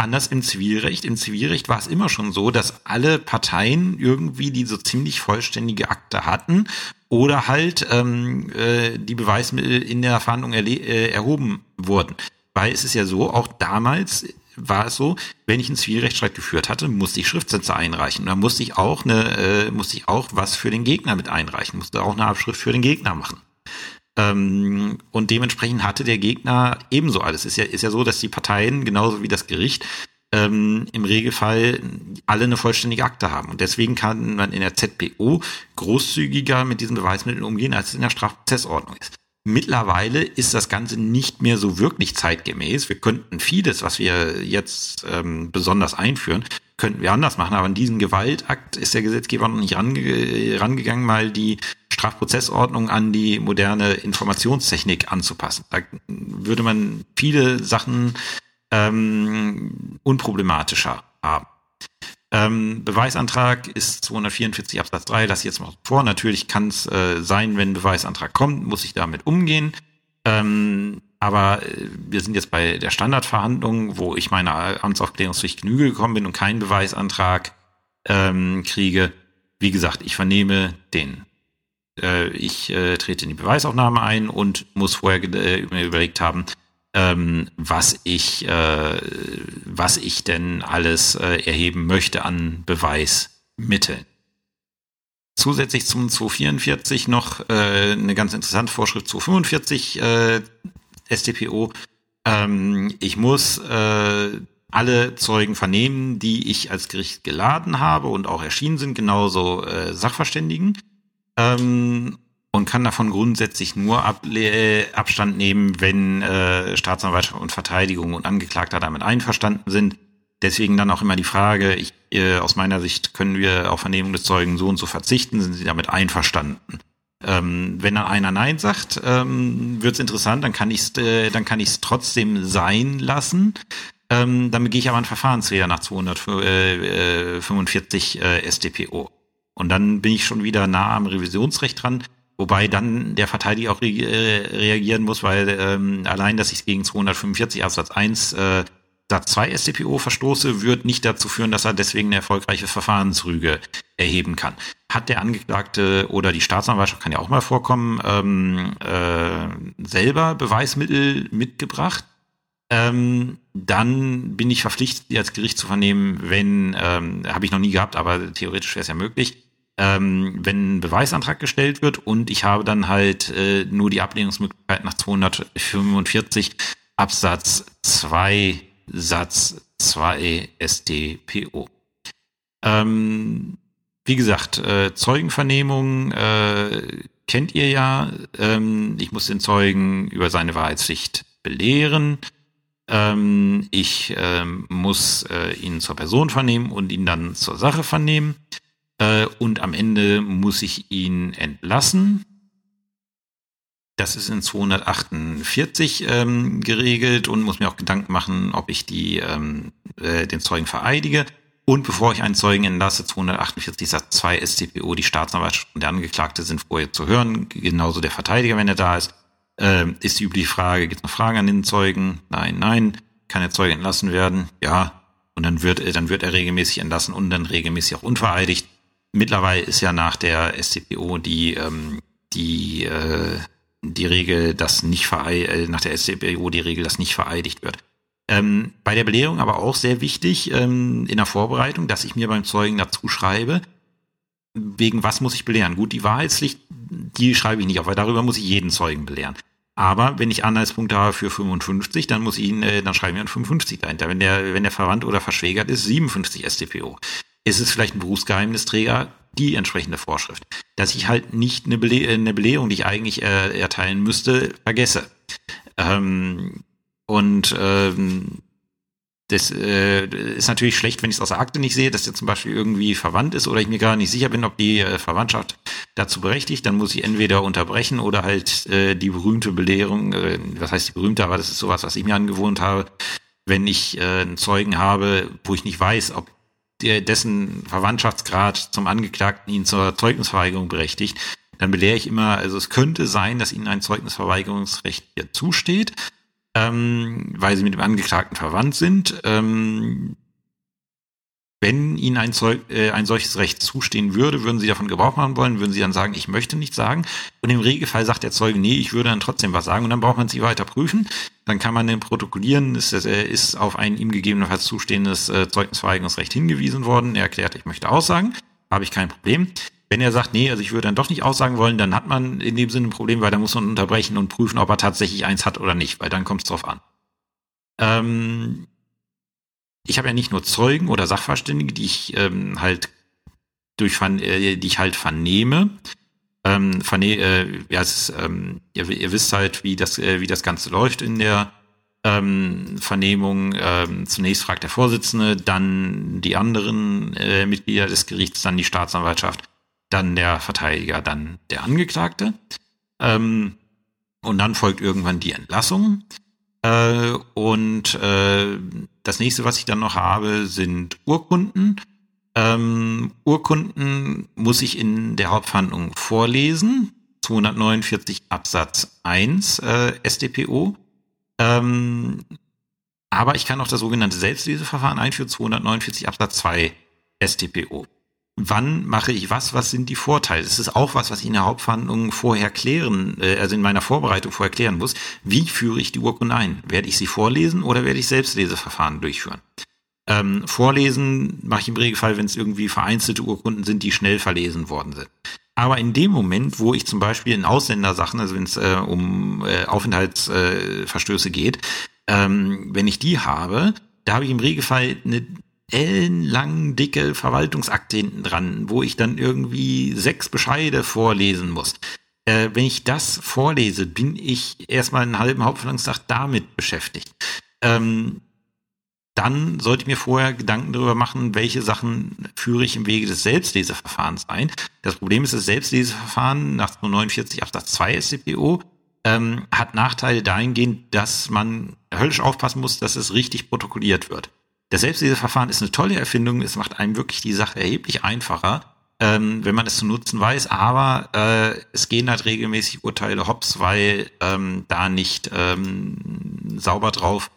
Anders im Zivilrecht. Im Zivilrecht war es immer schon so, dass alle Parteien irgendwie die so ziemlich vollständige Akte hatten oder halt ähm, äh, die Beweismittel in der Verhandlung äh, erhoben wurden. Weil es ist ja so, auch damals war es so, wenn ich einen Zivilrechtsstreit geführt hatte, musste ich Schriftsätze einreichen. Dann musste ich auch eine, äh, musste ich auch was für den Gegner mit einreichen, musste auch eine Abschrift für den Gegner machen. Ähm, und dementsprechend hatte der Gegner ebenso alles. Ist ja, ist ja so, dass die Parteien, genauso wie das Gericht, ähm, im Regelfall alle eine vollständige Akte haben. Und deswegen kann man in der ZPO großzügiger mit diesen Beweismitteln umgehen, als es in der Strafprozessordnung ist. Mittlerweile ist das Ganze nicht mehr so wirklich zeitgemäß. Wir könnten vieles, was wir jetzt ähm, besonders einführen, könnten wir anders machen. Aber in diesem Gewaltakt ist der Gesetzgeber noch nicht range rangegangen, mal die Strafprozessordnung an die moderne Informationstechnik anzupassen. Da würde man viele Sachen ähm, unproblematischer haben. Ähm, Beweisantrag ist 244 Absatz 3, das jetzt mal vor. Natürlich kann es äh, sein, wenn Beweisantrag kommt, muss ich damit umgehen. Ähm, aber äh, wir sind jetzt bei der Standardverhandlung, wo ich meiner Amtsaufklärungspflicht Genüge gekommen bin und keinen Beweisantrag ähm, kriege. Wie gesagt, ich vernehme den. Äh, ich äh, trete in die Beweisaufnahme ein und muss vorher äh, überlegt haben, ähm, was ich, äh, was ich denn alles äh, erheben möchte an Beweismitteln. Zusätzlich zum 244 noch äh, eine ganz interessante Vorschrift 245 äh, StPO. Ähm, ich muss äh, alle Zeugen vernehmen, die ich als Gericht geladen habe und auch erschienen sind, genauso äh, Sachverständigen. Ähm, und kann davon grundsätzlich nur ab, äh, Abstand nehmen, wenn äh, Staatsanwaltschaft und Verteidigung und Angeklagter damit einverstanden sind. Deswegen dann auch immer die Frage, ich, äh, aus meiner Sicht können wir auf Vernehmung des Zeugen so und so verzichten, sind sie damit einverstanden? Ähm, wenn dann einer Nein sagt, ähm, wird es interessant, dann kann ich es äh, dann kann ich es trotzdem sein lassen. Ähm, damit gehe ich aber an Verfahrensräder nach 245 äh, äh, StPO. Und dann bin ich schon wieder nah am Revisionsrecht dran. Wobei dann der Verteidiger auch re äh, reagieren muss, weil ähm, allein, dass ich gegen 245 Absatz 1 äh, Satz 2 StPO verstoße, wird nicht dazu führen, dass er deswegen eine erfolgreiche Verfahrensrüge erheben kann. Hat der Angeklagte oder die Staatsanwaltschaft, kann ja auch mal vorkommen, ähm, äh, selber Beweismittel mitgebracht, ähm, dann bin ich verpflichtet, die als Gericht zu vernehmen, wenn, ähm, habe ich noch nie gehabt, aber theoretisch wäre es ja möglich, ähm, wenn ein Beweisantrag gestellt wird und ich habe dann halt äh, nur die Ablehnungsmöglichkeit nach 245 Absatz 2 Satz 2 StPO. Ähm, wie gesagt, äh, Zeugenvernehmung äh, kennt ihr ja. Ähm, ich muss den Zeugen über seine Wahrheitspflicht belehren. Ähm, ich ähm, muss äh, ihn zur Person vernehmen und ihn dann zur Sache vernehmen äh, und am Ende muss ich ihn entlassen. Das ist in 248 ähm, geregelt und muss mir auch Gedanken machen, ob ich die, ähm, äh, den Zeugen vereidige. Und bevor ich einen Zeugen entlasse, 248 Satz 2 StPO, die Staatsanwaltschaft und der Angeklagte sind vorher zu hören, genauso der Verteidiger, wenn er da ist. Ähm, ist die übliche Frage, gibt es noch Fragen an den Zeugen? Nein, nein. Kann der Zeuge entlassen werden? Ja. Und dann wird, dann wird er regelmäßig entlassen und dann regelmäßig auch unvereidigt mittlerweile ist ja nach der SCPO die, ähm, die, äh, die Regel, dass nicht verei äh, nach der SCPO die Regel, dass nicht vereidigt wird. Ähm, bei der Belehrung aber auch sehr wichtig ähm, in der Vorbereitung, dass ich mir beim Zeugen dazu schreibe, wegen was muss ich belehren? Gut, die Wahrheitspflicht, die schreibe ich nicht auf, weil darüber muss ich jeden Zeugen belehren. Aber wenn ich Anhaltspunkte habe für 55, dann muss ich ihn, äh, dann schreiben wir 55 dahinter. Wenn der, wenn der verwandt oder verschwägert ist, 57 StPO. Ist es vielleicht ein Berufsgeheimnisträger, die entsprechende Vorschrift. Dass ich halt nicht eine, Bele eine Belehrung, die ich eigentlich äh, erteilen müsste, vergesse. Ähm, und ähm, das äh, ist natürlich schlecht, wenn ich es aus der Akte nicht sehe, dass der zum Beispiel irgendwie verwandt ist oder ich mir gar nicht sicher bin, ob die äh, Verwandtschaft dazu berechtigt. Dann muss ich entweder unterbrechen oder halt äh, die berühmte Belehrung, äh, was heißt die berühmte, aber das ist sowas, was ich mir angewohnt habe, wenn ich äh, einen Zeugen habe, wo ich nicht weiß, ob der, dessen Verwandtschaftsgrad zum Angeklagten ihn zur Zeugnisverweigerung berechtigt, dann belehre ich immer, also es könnte sein, dass ihnen ein Zeugnisverweigerungsrecht hier zusteht ähm, weil sie mit dem Angeklagten verwandt sind. Ähm, wenn Ihnen ein, Zeug, äh, ein solches Recht zustehen würde, würden Sie davon Gebrauch machen wollen, würden Sie dann sagen, ich möchte nichts sagen. Und im Regelfall sagt der Zeuge, nee, ich würde dann trotzdem was sagen. Und dann braucht man sie weiter prüfen. Dann kann man den protokollieren, ist, äh, ist auf ein ihm gegebenenfalls zustehendes äh, Zeugnisverweigerungsrecht hingewiesen worden. Er erklärt, ich möchte aussagen. Habe ich kein Problem. Wenn er sagt, nee, also ich würde dann doch nicht aussagen wollen, dann hat man in dem Sinne ein Problem, weil da muss man unterbrechen und prüfen, ob er tatsächlich eins hat oder nicht, weil dann kommt es drauf an. Ähm, ich habe ja nicht nur Zeugen oder Sachverständige, die ich ähm, halt durch äh, die ich halt vernehme. Ähm, verne äh, ja, ist, ähm, ihr, ihr wisst halt, wie das äh, wie das Ganze läuft in der ähm, Vernehmung. Ähm, zunächst fragt der Vorsitzende, dann die anderen äh, Mitglieder des Gerichts, dann die Staatsanwaltschaft dann der Verteidiger, dann der Angeklagte. Ähm, und dann folgt irgendwann die Entlassung. Äh, und äh, das nächste, was ich dann noch habe, sind Urkunden. Ähm, Urkunden muss ich in der Hauptverhandlung vorlesen. 249 Absatz 1 äh, StPO. Ähm, aber ich kann auch das sogenannte Selbstleseverfahren einführen, 249 Absatz 2 StPO wann mache ich was, was sind die Vorteile. Das ist auch was, was ich in der Hauptverhandlung vorher klären, äh, also in meiner Vorbereitung vorher klären muss. Wie führe ich die Urkunde ein? Werde ich sie vorlesen oder werde ich Selbstleseverfahren durchführen? Ähm, vorlesen mache ich im Regelfall, wenn es irgendwie vereinzelte Urkunden sind, die schnell verlesen worden sind. Aber in dem Moment, wo ich zum Beispiel in Ausländersachen, also wenn es äh, um äh, Aufenthaltsverstöße äh, geht, ähm, wenn ich die habe, da habe ich im Regelfall eine ellenlang dicke Verwaltungsakte hinten dran, wo ich dann irgendwie sechs Bescheide vorlesen muss. Äh, wenn ich das vorlese, bin ich erstmal einen halben Hauptverhandlungstag damit beschäftigt. Ähm, dann sollte ich mir vorher Gedanken darüber machen, welche Sachen führe ich im Wege des Selbstleseverfahrens ein. Das Problem ist, das Selbstleseverfahren nach 49 Absatz 2 SCPO ähm, hat Nachteile dahingehend, dass man höllisch aufpassen muss, dass es richtig protokolliert wird. Das Selbstleseverfahren ist eine tolle Erfindung. Es macht einem wirklich die Sache erheblich einfacher, ähm, wenn man es zu nutzen weiß. Aber äh, es gehen halt regelmäßig Urteile hops, weil ähm, da nicht ähm, sauber drauf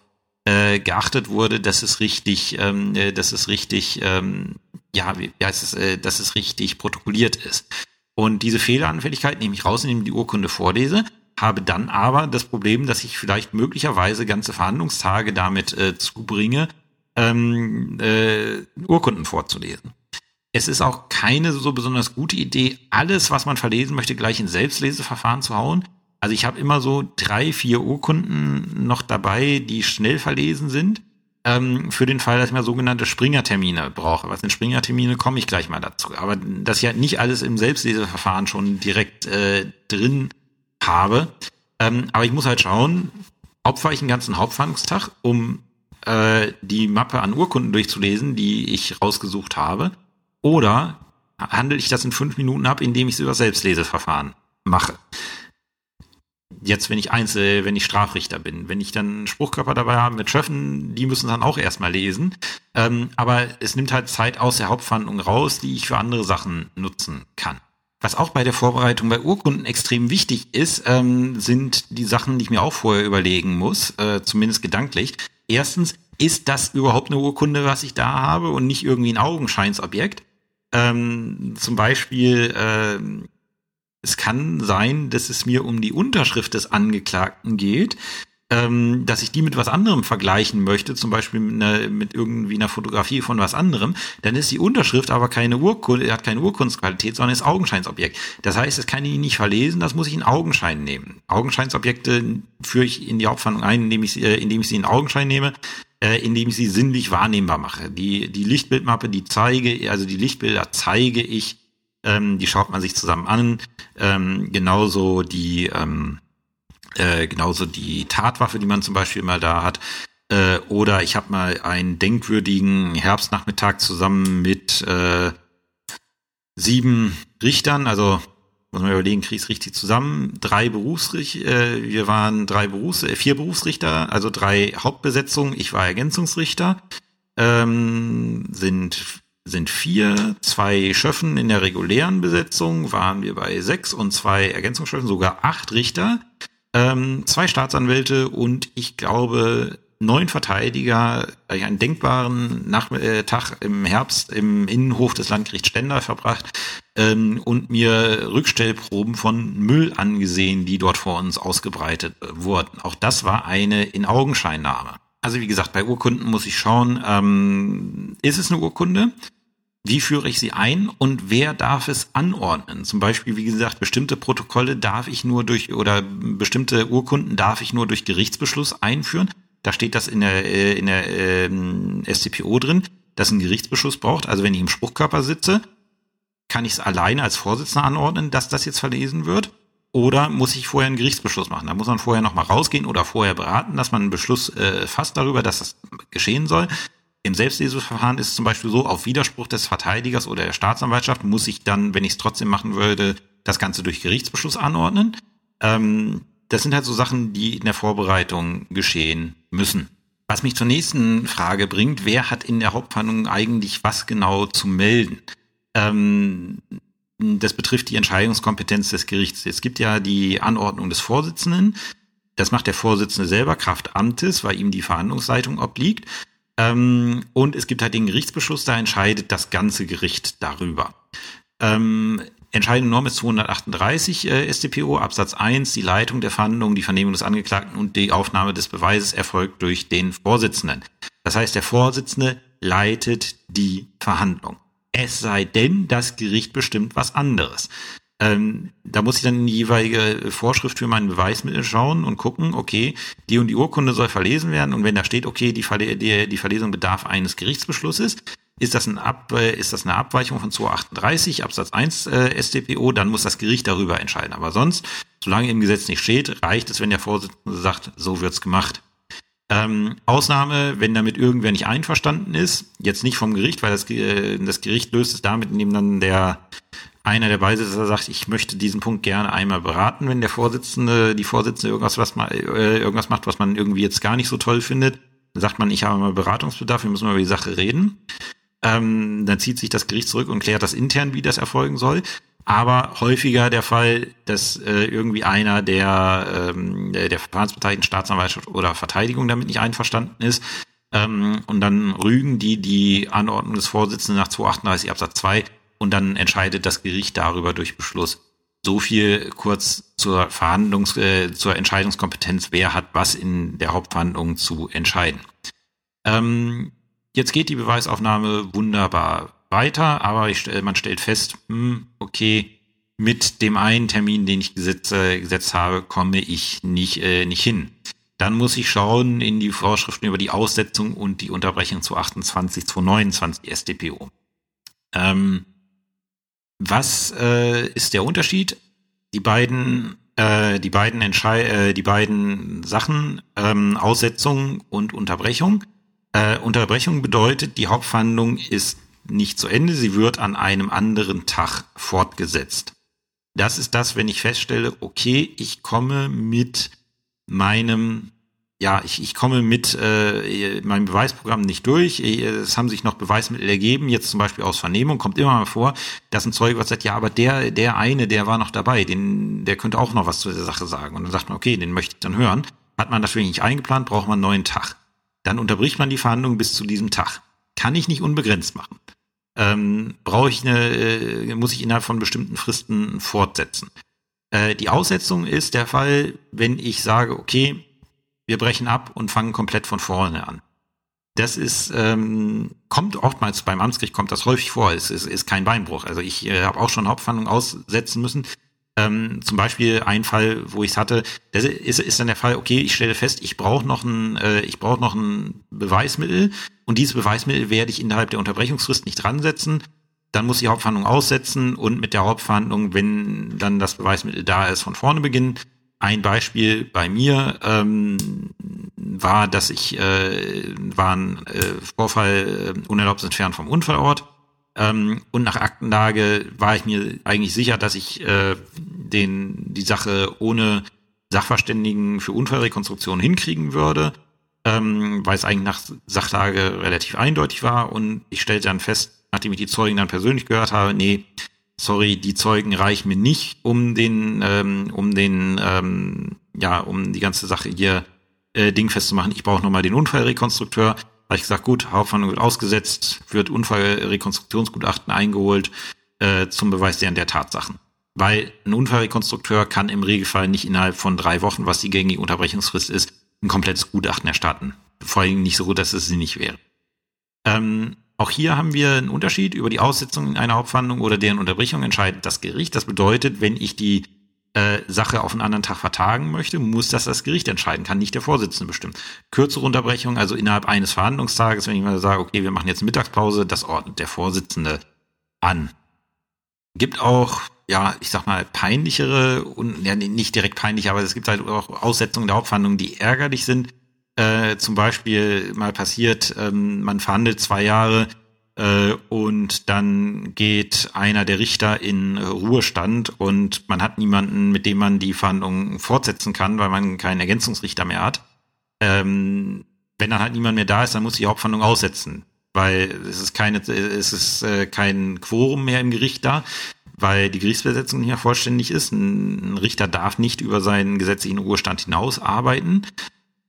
äh, geachtet wurde, dass es richtig, ähm, äh, dass es richtig, ähm, ja, wie heißt es, äh, dass es richtig protokolliert ist. Und diese Fehleranfälligkeit nehme ich raus, indem ich die Urkunde vorlese, habe dann aber das Problem, dass ich vielleicht möglicherweise ganze Verhandlungstage damit äh, zubringe, ähm, äh, Urkunden vorzulesen. Es ist auch keine so besonders gute Idee, alles, was man verlesen möchte, gleich in Selbstleseverfahren zu hauen. Also ich habe immer so drei, vier Urkunden noch dabei, die schnell verlesen sind, ähm, für den Fall, dass ich mal sogenannte Springertermine brauche. Was sind Springertermine, komme ich gleich mal dazu. Aber dass ich halt nicht alles im Selbstleseverfahren schon direkt äh, drin habe. Ähm, aber ich muss halt schauen, opfer ich einen ganzen Hauptverhandlungstag, um äh, die Mappe an Urkunden durchzulesen, die ich rausgesucht habe, oder handle ich das in fünf Minuten ab, indem ich es über Selbstleseverfahren mache. Jetzt, wenn ich Einzel, wenn ich Strafrichter bin, wenn ich dann Spruchkörper dabei habe mit Schöffen, die müssen dann auch erstmal lesen. Ähm, aber es nimmt halt Zeit aus der Hauptverhandlung raus, die ich für andere Sachen nutzen kann. Was auch bei der Vorbereitung bei Urkunden extrem wichtig ist, ähm, sind die Sachen, die ich mir auch vorher überlegen muss, äh, zumindest gedanklich erstens, ist das überhaupt eine Urkunde, was ich da habe und nicht irgendwie ein Augenscheinsobjekt? Ähm, zum Beispiel, äh, es kann sein, dass es mir um die Unterschrift des Angeklagten geht. Ähm, dass ich die mit was anderem vergleichen möchte, zum Beispiel mit, einer, mit irgendwie einer Fotografie von was anderem, dann ist die Unterschrift aber keine Urkunde, hat keine Urkundsqualität, sondern ist Augenscheinsobjekt. Das heißt, es kann ich nicht verlesen, das muss ich in Augenschein nehmen. Augenscheinsobjekte führe ich in die Hauptverhandlung ein, indem ich, äh, indem ich sie in Augenschein nehme äh, indem ich sie sinnlich wahrnehmbar mache. Die, die Lichtbildmappe, die zeige, also die Lichtbilder zeige ich, ähm, die schaut man sich zusammen an. Ähm, genauso die, ähm, äh, genauso die Tatwaffe, die man zum Beispiel mal da hat. Äh, oder ich habe mal einen denkwürdigen Herbstnachmittag zusammen mit äh, sieben Richtern, also muss man überlegen, kriege ich richtig zusammen. Drei Berufsrichter, äh, wir waren drei Berufs-, äh, vier Berufsrichter, also drei Hauptbesetzungen. Ich war Ergänzungsrichter. Ähm, sind sind vier, zwei Schöffen in der regulären Besetzung waren wir bei sechs und zwei Ergänzungsschöffen, sogar acht Richter, ähm, zwei Staatsanwälte und ich glaube neun Verteidiger einen denkbaren Nachtag äh, im Herbst im Innenhof des Landgerichts Stendal verbracht ähm, und mir Rückstellproben von Müll angesehen, die dort vor uns ausgebreitet äh, wurden. Auch das war eine In-Augenscheinnahme. Also wie gesagt, bei Urkunden muss ich schauen, ähm, ist es eine Urkunde? Wie führe ich sie ein und wer darf es anordnen? Zum Beispiel, wie gesagt, bestimmte Protokolle darf ich nur durch oder bestimmte Urkunden darf ich nur durch Gerichtsbeschluss einführen. Da steht das in der, äh, in der ähm, SCPO drin, dass ein Gerichtsbeschluss braucht. Also wenn ich im Spruchkörper sitze, kann ich es alleine als Vorsitzender anordnen, dass das jetzt verlesen wird. Oder muss ich vorher einen Gerichtsbeschluss machen? Da muss man vorher nochmal rausgehen oder vorher beraten, dass man einen Beschluss äh, fasst darüber, dass das geschehen soll. Im Selbstlesungsverfahren ist es zum Beispiel so, auf Widerspruch des Verteidigers oder der Staatsanwaltschaft muss ich dann, wenn ich es trotzdem machen würde, das Ganze durch Gerichtsbeschluss anordnen. Ähm, das sind halt so Sachen, die in der Vorbereitung geschehen müssen. Was mich zur nächsten Frage bringt, wer hat in der Hauptverhandlung eigentlich was genau zu melden? Ähm, das betrifft die Entscheidungskompetenz des Gerichts. Es gibt ja die Anordnung des Vorsitzenden. Das macht der Vorsitzende selber, Kraft Amtes, weil ihm die Verhandlungsleitung obliegt. Ähm, und es gibt halt den Gerichtsbeschluss, da entscheidet das ganze Gericht darüber. Ähm, Entscheidende Norm ist 238 äh, StPO Absatz 1. Die Leitung der Verhandlungen, die Vernehmung des Angeklagten und die Aufnahme des Beweises erfolgt durch den Vorsitzenden. Das heißt, der Vorsitzende leitet die Verhandlung. Es sei denn, das Gericht bestimmt was anderes. Ähm, da muss ich dann in die jeweilige Vorschrift für mein Beweismittel schauen und gucken, okay, die und die Urkunde soll verlesen werden und wenn da steht, okay, die, Verle die, die Verlesung bedarf eines Gerichtsbeschlusses, ist das, ein Ab, ist das eine Abweichung von 238 Absatz 1 äh, StPO, dann muss das Gericht darüber entscheiden. Aber sonst, solange im Gesetz nicht steht, reicht es, wenn der Vorsitzende sagt, so wird's gemacht. Ähm, Ausnahme, wenn damit irgendwer nicht einverstanden ist, jetzt nicht vom Gericht, weil das, äh, das Gericht löst es damit, indem dann der einer der Beisitzer sagt, ich möchte diesen Punkt gerne einmal beraten, wenn der Vorsitzende, die Vorsitzende irgendwas, was mal, äh, irgendwas macht, was man irgendwie jetzt gar nicht so toll findet, dann sagt man, ich habe mal Beratungsbedarf, wir müssen mal über die Sache reden. Ähm, dann zieht sich das Gericht zurück und klärt das intern, wie das erfolgen soll. Aber häufiger der Fall, dass äh, irgendwie einer der, ähm, der, der Verfahrensbeteiligten Staatsanwaltschaft oder Verteidigung damit nicht einverstanden ist. Ähm, und dann rügen die die Anordnung des Vorsitzenden nach 238 Absatz 2 und dann entscheidet das Gericht darüber durch Beschluss. So viel kurz zur Verhandlungs-, äh, zur Entscheidungskompetenz, wer hat was in der Hauptverhandlung zu entscheiden. Ähm, Jetzt geht die Beweisaufnahme wunderbar weiter, aber ich, man stellt fest, hm, okay, mit dem einen Termin, den ich gesetzt, äh, gesetzt habe, komme ich nicht, äh, nicht hin. Dann muss ich schauen in die Vorschriften über die Aussetzung und die Unterbrechung zu 28, zu 29 StPO. Ähm, was äh, ist der Unterschied? Die beiden, äh, die beiden Entschei äh, die beiden Sachen, ähm, Aussetzung und Unterbrechung, äh, Unterbrechung bedeutet, die Hauptverhandlung ist nicht zu Ende, sie wird an einem anderen Tag fortgesetzt. Das ist das, wenn ich feststelle, okay, ich komme mit meinem, ja, ich, ich komme mit äh, meinem Beweisprogramm nicht durch. Es haben sich noch Beweismittel ergeben, jetzt zum Beispiel aus Vernehmung, kommt immer mal vor, dass ein Zeuge was sagt, ja, aber der, der eine, der war noch dabei, den, der könnte auch noch was zu der Sache sagen. Und dann sagt man, okay, den möchte ich dann hören. Hat man das wirklich nicht eingeplant, braucht man einen neuen Tag. Dann unterbricht man die Verhandlungen bis zu diesem Tag. Kann ich nicht unbegrenzt machen. Ähm, brauche ich eine, äh, muss ich innerhalb von bestimmten Fristen fortsetzen. Äh, die Aussetzung ist der Fall, wenn ich sage, okay, wir brechen ab und fangen komplett von vorne an. Das ist, ähm, kommt oftmals beim Amtsgericht, kommt das häufig vor. Es ist, ist kein Beinbruch. Also ich äh, habe auch schon Hauptverhandlungen aussetzen müssen. Ähm, zum Beispiel ein Fall, wo ich es hatte, das ist, ist dann der Fall, okay, ich stelle fest, ich brauche noch ein, äh, ich brauche noch ein Beweismittel und dieses Beweismittel werde ich innerhalb der Unterbrechungsfrist nicht dran setzen. Dann muss die Hauptverhandlung aussetzen und mit der Hauptverhandlung, wenn dann das Beweismittel da ist, von vorne beginnen. Ein Beispiel bei mir ähm, war, dass ich äh, war ein äh, Vorfall äh, unerlaubt entfernt vom Unfallort. Ähm, und nach Aktenlage war ich mir eigentlich sicher, dass ich äh, den die Sache ohne Sachverständigen für Unfallrekonstruktion hinkriegen würde, ähm, weil es eigentlich nach Sachlage relativ eindeutig war. Und ich stellte dann fest, nachdem ich die Zeugen dann persönlich gehört habe, nee, sorry, die Zeugen reichen mir nicht, um den, ähm, um den, ähm, ja, um die ganze Sache hier äh, dingfest zu machen. Ich brauche nochmal den Unfallrekonstrukteur. Habe ich gesagt, gut, Hauptverhandlung wird ausgesetzt, wird Unfallrekonstruktionsgutachten eingeholt äh, zum Beweis der, der Tatsachen. Weil ein Unfallrekonstrukteur kann im Regelfall nicht innerhalb von drei Wochen, was die gängige Unterbrechungsfrist ist, ein komplettes Gutachten erstatten. Vor allem nicht so gut, dass es sie nicht wäre. Ähm, auch hier haben wir einen Unterschied über die Aussetzung einer Hauptverhandlung oder deren Unterbrechung entscheidet das Gericht. Das bedeutet, wenn ich die äh, Sache auf einen anderen Tag vertagen möchte, muss das das Gericht entscheiden, kann nicht der Vorsitzende bestimmen. Kürzere Unterbrechung, also innerhalb eines Verhandlungstages, wenn ich mal sage, okay, wir machen jetzt Mittagspause, das ordnet der Vorsitzende an. Gibt auch, ja, ich sag mal, peinlichere und ja, nicht direkt peinlich, aber es gibt halt auch Aussetzungen der Hauptverhandlungen, die ärgerlich sind äh, zum Beispiel mal passiert, ähm, man verhandelt zwei Jahre äh, und dann geht einer der Richter in Ruhestand und man hat niemanden, mit dem man die Verhandlungen fortsetzen kann, weil man keinen Ergänzungsrichter mehr hat. Ähm, wenn dann halt niemand mehr da ist, dann muss die Hauptverhandlung aussetzen, weil es ist keine, es ist äh, kein Quorum mehr im Gericht da, weil die Gerichtsbesetzung nicht mehr vollständig ist. Ein Richter darf nicht über seinen gesetzlichen Ruhestand hinaus arbeiten.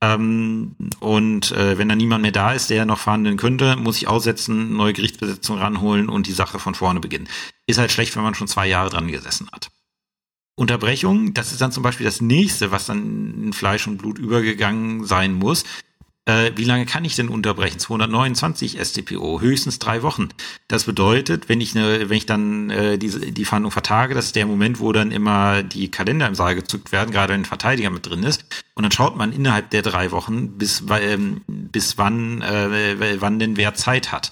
Ähm, und äh, wenn da niemand mehr da ist, der noch verhandeln könnte, muss ich aussetzen, neue Gerichtsbesetzung ranholen und die Sache von vorne beginnen. Ist halt schlecht, wenn man schon zwei Jahre dran gesessen hat. Unterbrechung, das ist dann zum Beispiel das nächste, was dann in Fleisch und Blut übergegangen sein muss äh, wie lange kann ich denn unterbrechen? 229 StPO, höchstens drei Wochen. Das bedeutet, wenn ich ne, wenn ich dann äh, diese die Verhandlung vertage, das ist der Moment, wo dann immer die Kalender im Saal gezückt werden, gerade wenn ein Verteidiger mit drin ist. Und dann schaut man innerhalb der drei Wochen, bis ähm, bis wann äh, wann denn wer Zeit hat.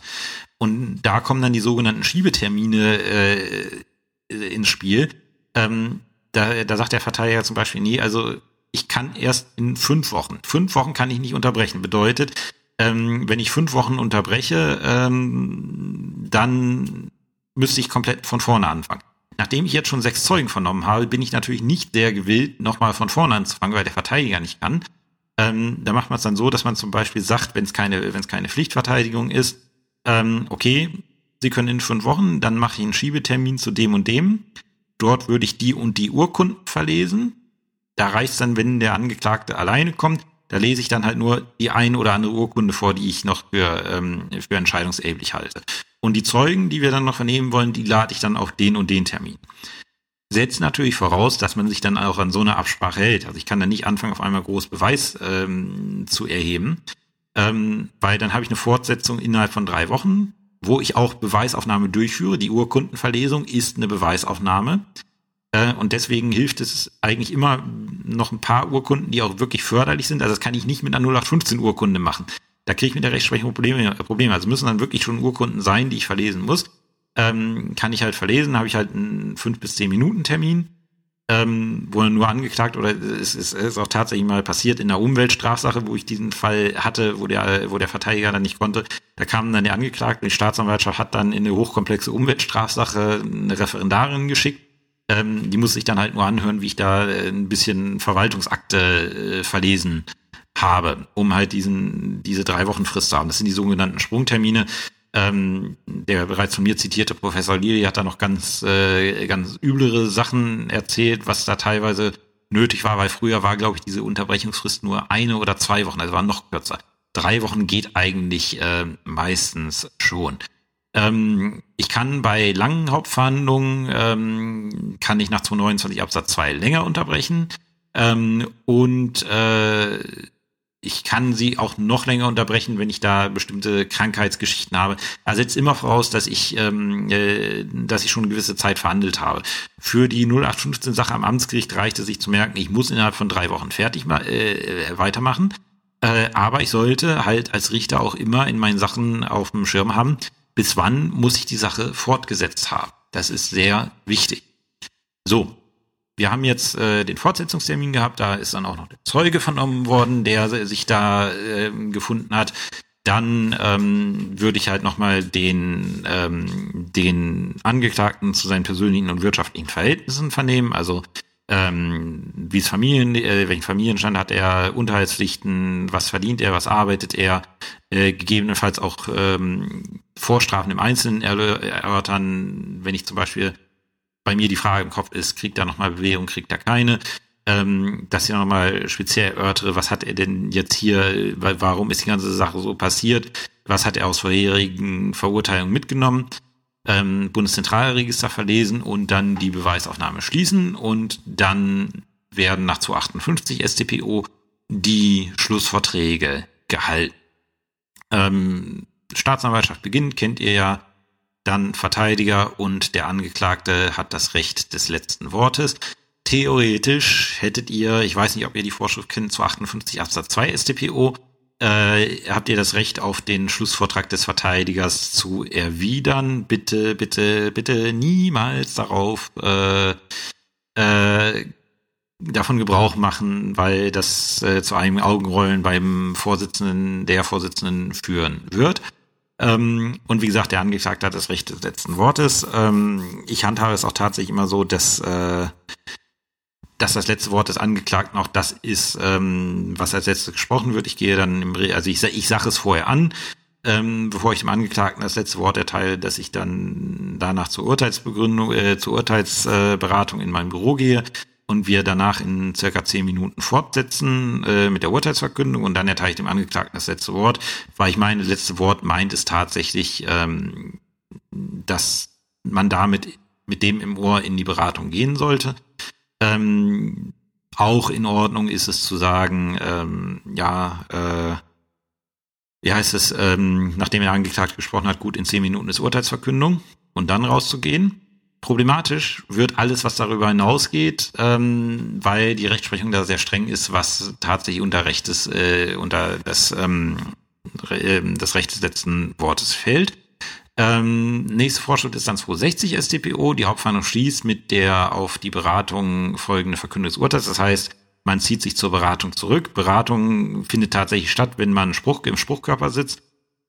Und da kommen dann die sogenannten Schiebetermine äh, ins Spiel. Ähm, da, da sagt der Verteidiger zum Beispiel, nee, also ich kann erst in fünf Wochen. Fünf Wochen kann ich nicht unterbrechen. Bedeutet, ähm, wenn ich fünf Wochen unterbreche, ähm, dann müsste ich komplett von vorne anfangen. Nachdem ich jetzt schon sechs Zeugen vernommen habe, bin ich natürlich nicht sehr gewillt, nochmal von vorne anzufangen, weil der Verteidiger nicht kann. Ähm, da macht man es dann so, dass man zum Beispiel sagt, wenn es keine, wenn es keine Pflichtverteidigung ist, ähm, okay, Sie können in fünf Wochen, dann mache ich einen Schiebetermin zu dem und dem. Dort würde ich die und die Urkunden verlesen da reicht dann, wenn der Angeklagte alleine kommt, da lese ich dann halt nur die eine oder andere Urkunde vor, die ich noch für, ähm, für entscheidungsäblich halte. Und die Zeugen, die wir dann noch vernehmen wollen, die lade ich dann auf den und den Termin. Setzt natürlich voraus, dass man sich dann auch an so eine Absprache hält. Also ich kann da nicht anfangen, auf einmal groß Beweis ähm, zu erheben, ähm, weil dann habe ich eine Fortsetzung innerhalb von drei Wochen, wo ich auch Beweisaufnahme durchführe. Die Urkundenverlesung ist eine Beweisaufnahme. Äh, und deswegen hilft es eigentlich immer noch ein paar Urkunden, die auch wirklich förderlich sind. Also das kann ich nicht mit einer 0815 Urkunde machen. Da kriege ich mit der Rechtsprechung Probleme, Probleme. Also müssen dann wirklich schon Urkunden sein, die ich verlesen muss. Ähm, kann ich halt verlesen, habe ich halt einen fünf bis zehn Minuten Termin, ähm, wo nur angeklagt oder es ist, ist auch tatsächlich mal passiert in der Umweltstrafsache, wo ich diesen Fall hatte, wo der, wo der Verteidiger dann nicht konnte. Da kam dann der Angeklagte, die Staatsanwaltschaft hat dann in eine hochkomplexe Umweltstrafsache eine Referendarin geschickt ähm, die muss sich dann halt nur anhören, wie ich da äh, ein bisschen Verwaltungsakte äh, verlesen habe, um halt diesen, diese drei Wochen Frist zu haben. Das sind die sogenannten Sprungtermine. Ähm, der bereits von mir zitierte Professor Lili hat da noch ganz, äh, ganz üblere Sachen erzählt, was da teilweise nötig war, weil früher war, glaube ich, diese Unterbrechungsfrist nur eine oder zwei Wochen, also war noch kürzer. Drei Wochen geht eigentlich äh, meistens schon. Ähm, ich kann bei langen Hauptverhandlungen, ähm, kann ich nach 229 Absatz 2 länger unterbrechen. Ähm, und äh, ich kann sie auch noch länger unterbrechen, wenn ich da bestimmte Krankheitsgeschichten habe. Also setzt immer voraus, dass ich, ähm, äh, dass ich schon eine gewisse Zeit verhandelt habe. Für die 0815 Sache am Amtsgericht reichte sich zu merken, ich muss innerhalb von drei Wochen fertig äh, weitermachen. Äh, aber ich sollte halt als Richter auch immer in meinen Sachen auf dem Schirm haben, bis wann muss ich die Sache fortgesetzt haben. Das ist sehr wichtig. So, wir haben jetzt äh, den Fortsetzungstermin gehabt, da ist dann auch noch der Zeuge vernommen worden, der sich da äh, gefunden hat. Dann ähm, würde ich halt nochmal den, ähm, den Angeklagten zu seinen persönlichen und wirtschaftlichen Verhältnissen vernehmen. Also ähm, wie es Familien, äh, welchen Familienstand hat er, Unterhaltspflichten, was verdient er, was arbeitet er, äh, gegebenenfalls auch ähm, Vorstrafen im Einzelnen erörtern, wenn ich zum Beispiel bei mir die Frage im Kopf ist, kriegt er nochmal Bewährung, kriegt er keine? Ähm, dass ich nochmal speziell erörtere, was hat er denn jetzt hier, warum ist die ganze Sache so passiert, was hat er aus vorherigen Verurteilungen mitgenommen, ähm, Bundeszentralregister verlesen und dann die Beweisaufnahme schließen und dann werden nach 258 StPO die Schlussverträge gehalten. Ähm, Staatsanwaltschaft beginnt, kennt ihr ja, dann Verteidiger und der Angeklagte hat das Recht des letzten Wortes. Theoretisch hättet ihr, ich weiß nicht, ob ihr die Vorschrift kennt, zu 58 Absatz 2 StPO, äh, habt ihr das Recht auf den Schlussvortrag des Verteidigers zu erwidern. Bitte, bitte, bitte niemals darauf äh, äh, davon Gebrauch machen, weil das äh, zu einem Augenrollen beim Vorsitzenden, der Vorsitzenden führen wird. Ähm, und wie gesagt, der Angeklagte hat das Recht des letzten Wortes. Ähm, ich handhabe es auch tatsächlich immer so, dass, äh, dass das letzte Wort des Angeklagten auch das ist, ähm, was als letztes gesprochen wird. Ich gehe dann im Re also ich, ich sage es vorher an, ähm, bevor ich dem Angeklagten das letzte Wort erteile, dass ich dann danach zur Urteilsbegründung, äh, zur Urteilsberatung in meinem Büro gehe und wir danach in circa zehn Minuten fortsetzen äh, mit der Urteilsverkündung und dann erteile ich dem Angeklagten das letzte Wort, weil ich meine, das letzte Wort meint es tatsächlich, ähm, dass man damit mit dem im Ohr in die Beratung gehen sollte. Ähm, auch in Ordnung ist es zu sagen, ähm, ja, äh, wie heißt es, ähm, nachdem der Angeklagte gesprochen hat, gut in zehn Minuten ist Urteilsverkündung und dann rauszugehen. Problematisch wird alles, was darüber hinausgeht, ähm, weil die Rechtsprechung da sehr streng ist, was tatsächlich unter Recht des, äh, unter das, ähm, äh, das Recht des letzten Wortes fällt. Ähm, nächste Vorschrift ist dann 260 StPO. Die Hauptverhandlung schließt mit der auf die Beratung folgende Verkündung des Urteils. Das heißt, man zieht sich zur Beratung zurück. Beratung findet tatsächlich statt, wenn man Spruch, im Spruchkörper sitzt.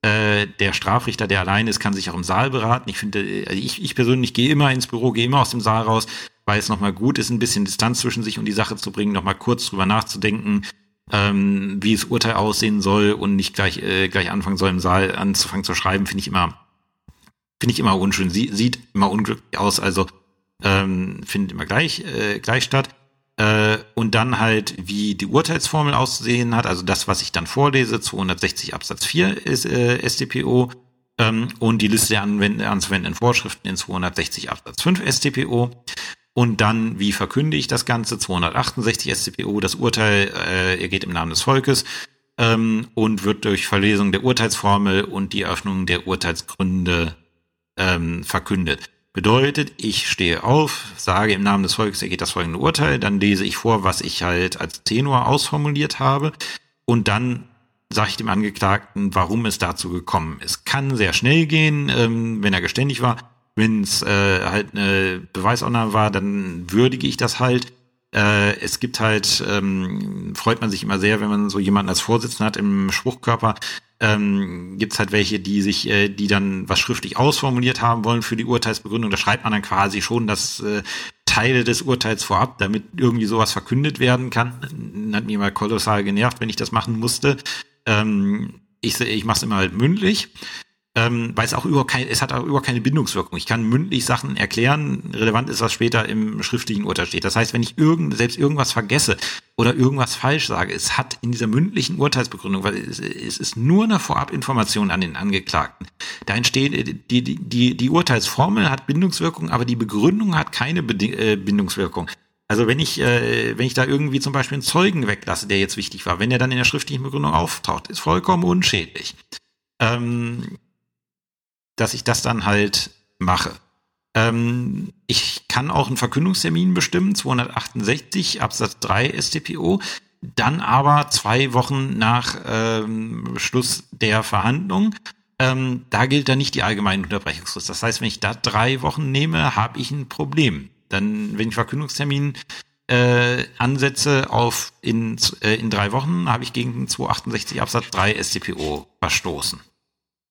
Äh, der Strafrichter, der allein ist, kann sich auch im Saal beraten. Ich finde, also ich, ich persönlich gehe immer ins Büro, gehe immer aus dem Saal raus, weil es nochmal gut ist, ein bisschen Distanz zwischen sich und die Sache zu bringen, nochmal kurz drüber nachzudenken, ähm, wie es Urteil aussehen soll und nicht gleich, äh, gleich anfangen soll, im Saal anzufangen zu schreiben, finde ich immer, finde ich immer unschön. Sie, sieht immer unglücklich aus, also ähm, findet immer gleich, äh, gleich statt. Äh, und dann halt, wie die Urteilsformel auszusehen hat, also das, was ich dann vorlese, 260 Absatz 4 ist äh, StPO ähm, und die Liste der anzuwendenden Vorschriften in 260 Absatz 5 StPO. Und dann, wie verkünde ich das Ganze? 268 StPO, das Urteil äh, er geht im Namen des Volkes ähm, und wird durch Verlesung der Urteilsformel und die Eröffnung der Urteilsgründe ähm, verkündet. Bedeutet, ich stehe auf, sage im Namen des Volkes ergeht das folgende Urteil, dann lese ich vor, was ich halt als Tenor ausformuliert habe und dann sage ich dem Angeklagten, warum es dazu gekommen ist. Kann sehr schnell gehen, ähm, wenn er geständig war. Wenn es äh, halt eine Beweisaufnahme war, dann würdige ich das halt. Äh, es gibt halt, ähm, freut man sich immer sehr, wenn man so jemanden als Vorsitzender hat im Spruchkörper, ähm, gibt es halt welche, die sich, äh, die dann was schriftlich ausformuliert haben wollen für die Urteilsbegründung. Da schreibt man dann quasi schon das äh, Teile des Urteils vorab, damit irgendwie sowas verkündet werden kann. Hat mich mal kolossal genervt, wenn ich das machen musste. Ähm, ich ich mache es immer halt mündlich ähm, weil es auch über kein, es hat auch über keine Bindungswirkung. Ich kann mündlich Sachen erklären, relevant ist, was später im schriftlichen Urteil steht. Das heißt, wenn ich irgend, selbst irgendwas vergesse oder irgendwas falsch sage, es hat in dieser mündlichen Urteilsbegründung, weil es, es ist nur eine Vorabinformation an den Angeklagten. Da entsteht, die, die, die, die Urteilsformel hat Bindungswirkung, aber die Begründung hat keine äh, Bindungswirkung. Also wenn ich, äh, wenn ich da irgendwie zum Beispiel einen Zeugen weglasse, der jetzt wichtig war, wenn er dann in der schriftlichen Begründung auftaucht, ist vollkommen unschädlich. Ähm, dass ich das dann halt mache. Ähm, ich kann auch einen Verkündungstermin bestimmen, 268 Absatz 3 StPO, dann aber zwei Wochen nach ähm, Schluss der Verhandlung. Ähm, da gilt dann nicht die allgemeine Unterbrechungsfrist. Das heißt, wenn ich da drei Wochen nehme, habe ich ein Problem. Dann, wenn ich Verkündungstermin äh, ansetze auf in, äh, in drei Wochen, habe ich gegen 268 Absatz 3 StPO verstoßen.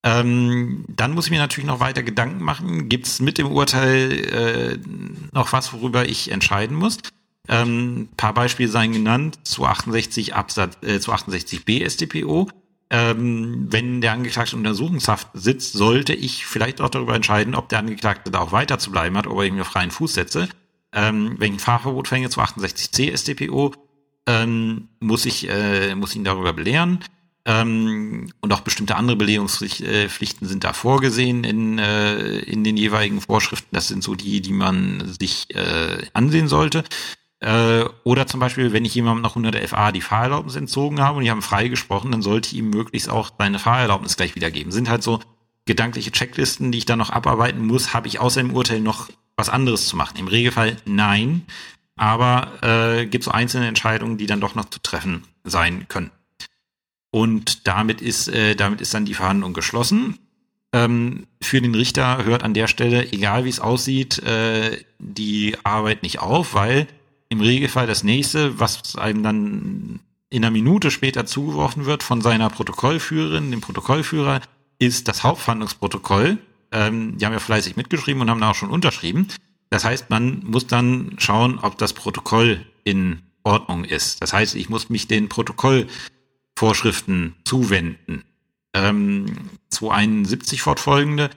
Ähm, dann muss ich mir natürlich noch weiter Gedanken machen. Gibt es mit dem Urteil äh, noch was, worüber ich entscheiden muss? Ähm, paar Beispiele seien genannt. 268 Absatz, äh, 268b StPO. Ähm, wenn der Angeklagte in Untersuchungshaft sitzt, sollte ich vielleicht auch darüber entscheiden, ob der Angeklagte da auch weiter zu bleiben hat, ob er ihm freien Fuß setze. Ähm, wenn ich ein Fahrverbot fänge, 268c StPO, ähm, muss ich äh, muss ihn darüber belehren. Ähm, und auch bestimmte andere Belehrungspflichten sind da vorgesehen in, äh, in den jeweiligen Vorschriften. Das sind so die, die man sich äh, ansehen sollte. Äh, oder zum Beispiel, wenn ich jemandem nach 100 FA die Fahrerlaubnis entzogen habe und die haben freigesprochen, dann sollte ich ihm möglichst auch seine Fahrerlaubnis gleich wiedergeben. Sind halt so gedankliche Checklisten, die ich dann noch abarbeiten muss. Habe ich außer im Urteil noch was anderes zu machen? Im Regelfall nein. Aber äh, gibt so einzelne Entscheidungen, die dann doch noch zu treffen sein können. Und damit ist, äh, damit ist dann die Verhandlung geschlossen. Ähm, für den Richter hört an der Stelle, egal wie es aussieht, äh, die Arbeit nicht auf, weil im Regelfall das nächste, was einem dann in einer Minute später zugeworfen wird von seiner Protokollführerin, dem Protokollführer, ist das Hauptverhandlungsprotokoll. Ähm, die haben ja fleißig mitgeschrieben und haben da auch schon unterschrieben. Das heißt, man muss dann schauen, ob das Protokoll in Ordnung ist. Das heißt, ich muss mich den Protokoll Vorschriften zuwenden. Ähm, 271 fortfolgende,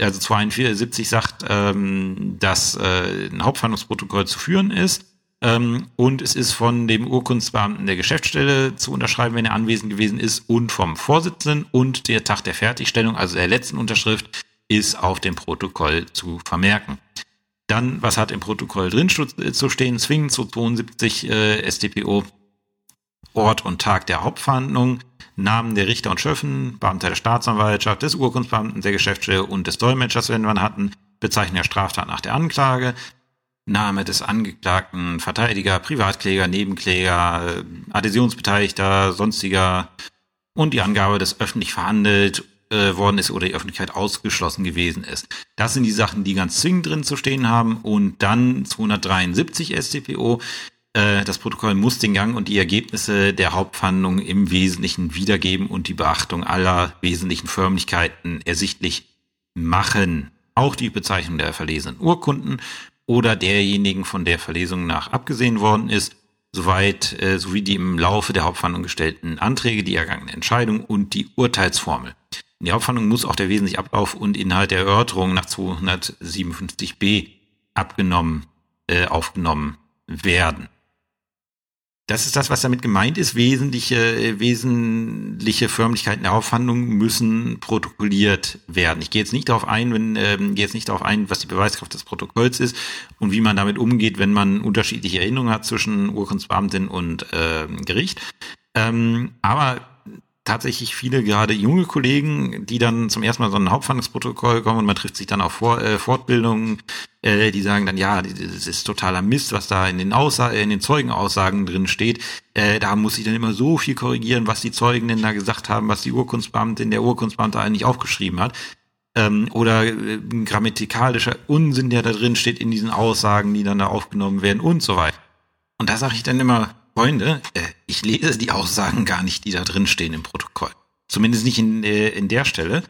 also 271 sagt, ähm, dass äh, ein Hauptverhandlungsprotokoll zu führen ist. Ähm, und es ist von dem Urkundsbeamten der Geschäftsstelle zu unterschreiben, wenn er anwesend gewesen ist, und vom Vorsitzenden und der Tag der Fertigstellung, also der letzten Unterschrift, ist auf dem Protokoll zu vermerken. Dann, was hat im Protokoll drin zu stehen? Zwingend zu 72 äh, StPO Ort und Tag der Hauptverhandlung, Namen der Richter und Schöffen, Beamter der Staatsanwaltschaft, des Urkundsbeamten der Geschäftsstelle und des Dolmetschers, wenn wir hatten, Bezeichnung der Straftat nach der Anklage, Name des Angeklagten, Verteidiger, Privatkläger, Nebenkläger, Adhäsionsbeteiligter, sonstiger und die Angabe, dass öffentlich verhandelt äh, worden ist oder die Öffentlichkeit ausgeschlossen gewesen ist. Das sind die Sachen, die ganz zwingend drin zu stehen haben. Und dann 273 StPO, das Protokoll muss den Gang und die Ergebnisse der Hauptverhandlung im Wesentlichen wiedergeben und die Beachtung aller wesentlichen Förmlichkeiten ersichtlich machen. Auch die Bezeichnung der verlesenen Urkunden oder derjenigen, von der Verlesung nach abgesehen worden ist, soweit äh, sowie die im Laufe der Hauptverhandlung gestellten Anträge, die ergangene Entscheidung und die Urteilsformel. In die Hauptverhandlung muss auch der wesentliche Ablauf und Inhalt der Erörterung nach 257b abgenommen, äh, aufgenommen werden. Das ist das, was damit gemeint ist. Wesentliche, wesentliche Förmlichkeiten der Aufhandlung müssen protokolliert werden. Ich gehe jetzt nicht darauf ein, wenn, ähm, gehe jetzt nicht darauf ein, was die Beweiskraft des Protokolls ist und wie man damit umgeht, wenn man unterschiedliche Erinnerungen hat zwischen Urkundsbeamtin und äh, Gericht. Ähm, aber tatsächlich viele gerade junge Kollegen, die dann zum ersten Mal so ein Hauptverhandlungsprotokoll kommen und man trifft sich dann auf Vor äh, Fortbildungen, äh, die sagen dann, ja, das ist totaler Mist, was da in den Aussa in den Zeugenaussagen drin steht. Äh, da muss ich dann immer so viel korrigieren, was die Zeugen denn da gesagt haben, was die Urkundsbeamtin, der Urkundsbeamte eigentlich aufgeschrieben hat. Ähm, oder äh, grammatikalischer Unsinn, der da drin steht in diesen Aussagen, die dann da aufgenommen werden und so weiter. Und da sage ich dann immer, Freunde, äh, ich lese die Aussagen gar nicht, die da drin stehen im Protokoll. Zumindest nicht in, äh, in der Stelle.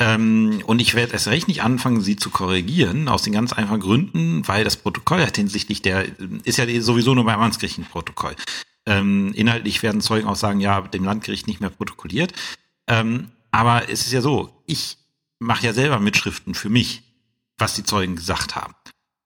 Ähm, und ich werde erst recht nicht anfangen, sie zu korrigieren, aus den ganz einfachen Gründen, weil das Protokoll hat hinsichtlich der, ist ja sowieso nur beim Amtsgericht ein Protokoll. Ähm, inhaltlich werden Zeugen auch sagen, ja, dem Landgericht nicht mehr protokolliert. Ähm, aber es ist ja so, ich mache ja selber Mitschriften für mich, was die Zeugen gesagt haben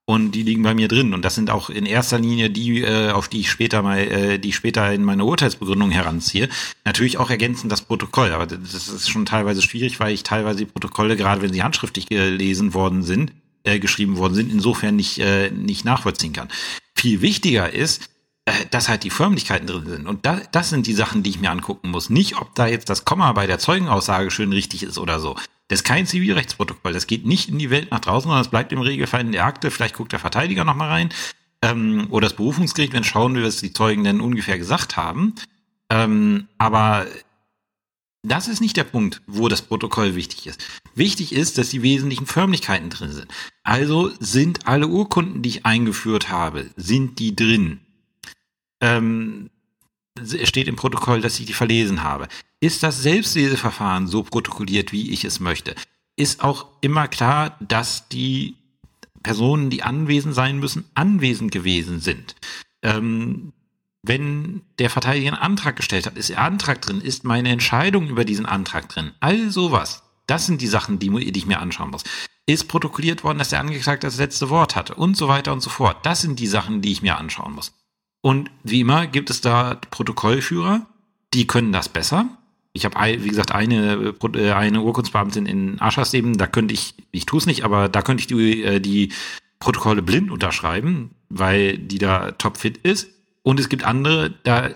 und die liegen bei mir drin. Und das sind auch in erster Linie die, äh, auf die ich später mal, äh, die ich später in meine Urteilsbegründung heranziehe. Natürlich auch ergänzend das Protokoll, aber das ist schon teilweise schwierig, weil ich teilweise die Protokolle, gerade wenn sie handschriftlich gelesen worden sind, äh, geschrieben worden sind, insofern nicht, äh, nicht nachvollziehen kann. Viel wichtiger ist, äh, dass halt die Förmlichkeiten drin sind. Und da, das sind die Sachen, die ich mir angucken muss. Nicht, ob da jetzt das Komma bei der Zeugenaussage schön richtig ist oder so. Das ist kein Zivilrechtsprotokoll. Das geht nicht in die Welt nach draußen, sondern es bleibt im Regelfall in der Akte. Vielleicht guckt der Verteidiger noch mal rein. Ähm, oder das Berufungsgericht, wenn schauen wir, was die Zeugen denn ungefähr gesagt haben. Ähm, aber das ist nicht der Punkt, wo das Protokoll wichtig ist. Wichtig ist, dass die wesentlichen Förmlichkeiten drin sind. Also sind alle Urkunden, die ich eingeführt habe, sind die drin? Ähm, steht im Protokoll, dass ich die verlesen habe. Ist das Selbstleseverfahren so protokolliert, wie ich es möchte? Ist auch immer klar, dass die Personen, die anwesend sein müssen, anwesend gewesen sind. Ähm, wenn der Verteidiger einen Antrag gestellt hat, ist der Antrag drin, ist meine Entscheidung über diesen Antrag drin. All sowas. Das sind die Sachen, die, die ich mir anschauen muss. Ist protokolliert worden, dass der Angeklagte das letzte Wort hatte und so weiter und so fort. Das sind die Sachen, die ich mir anschauen muss. Und wie immer gibt es da Protokollführer, die können das besser. Ich habe, wie gesagt, eine, äh, eine Urkundsbeamtin in Aschersleben, da könnte ich, ich tue es nicht, aber da könnte ich die, äh, die Protokolle blind unterschreiben, weil die da topfit ist. Und es gibt andere, da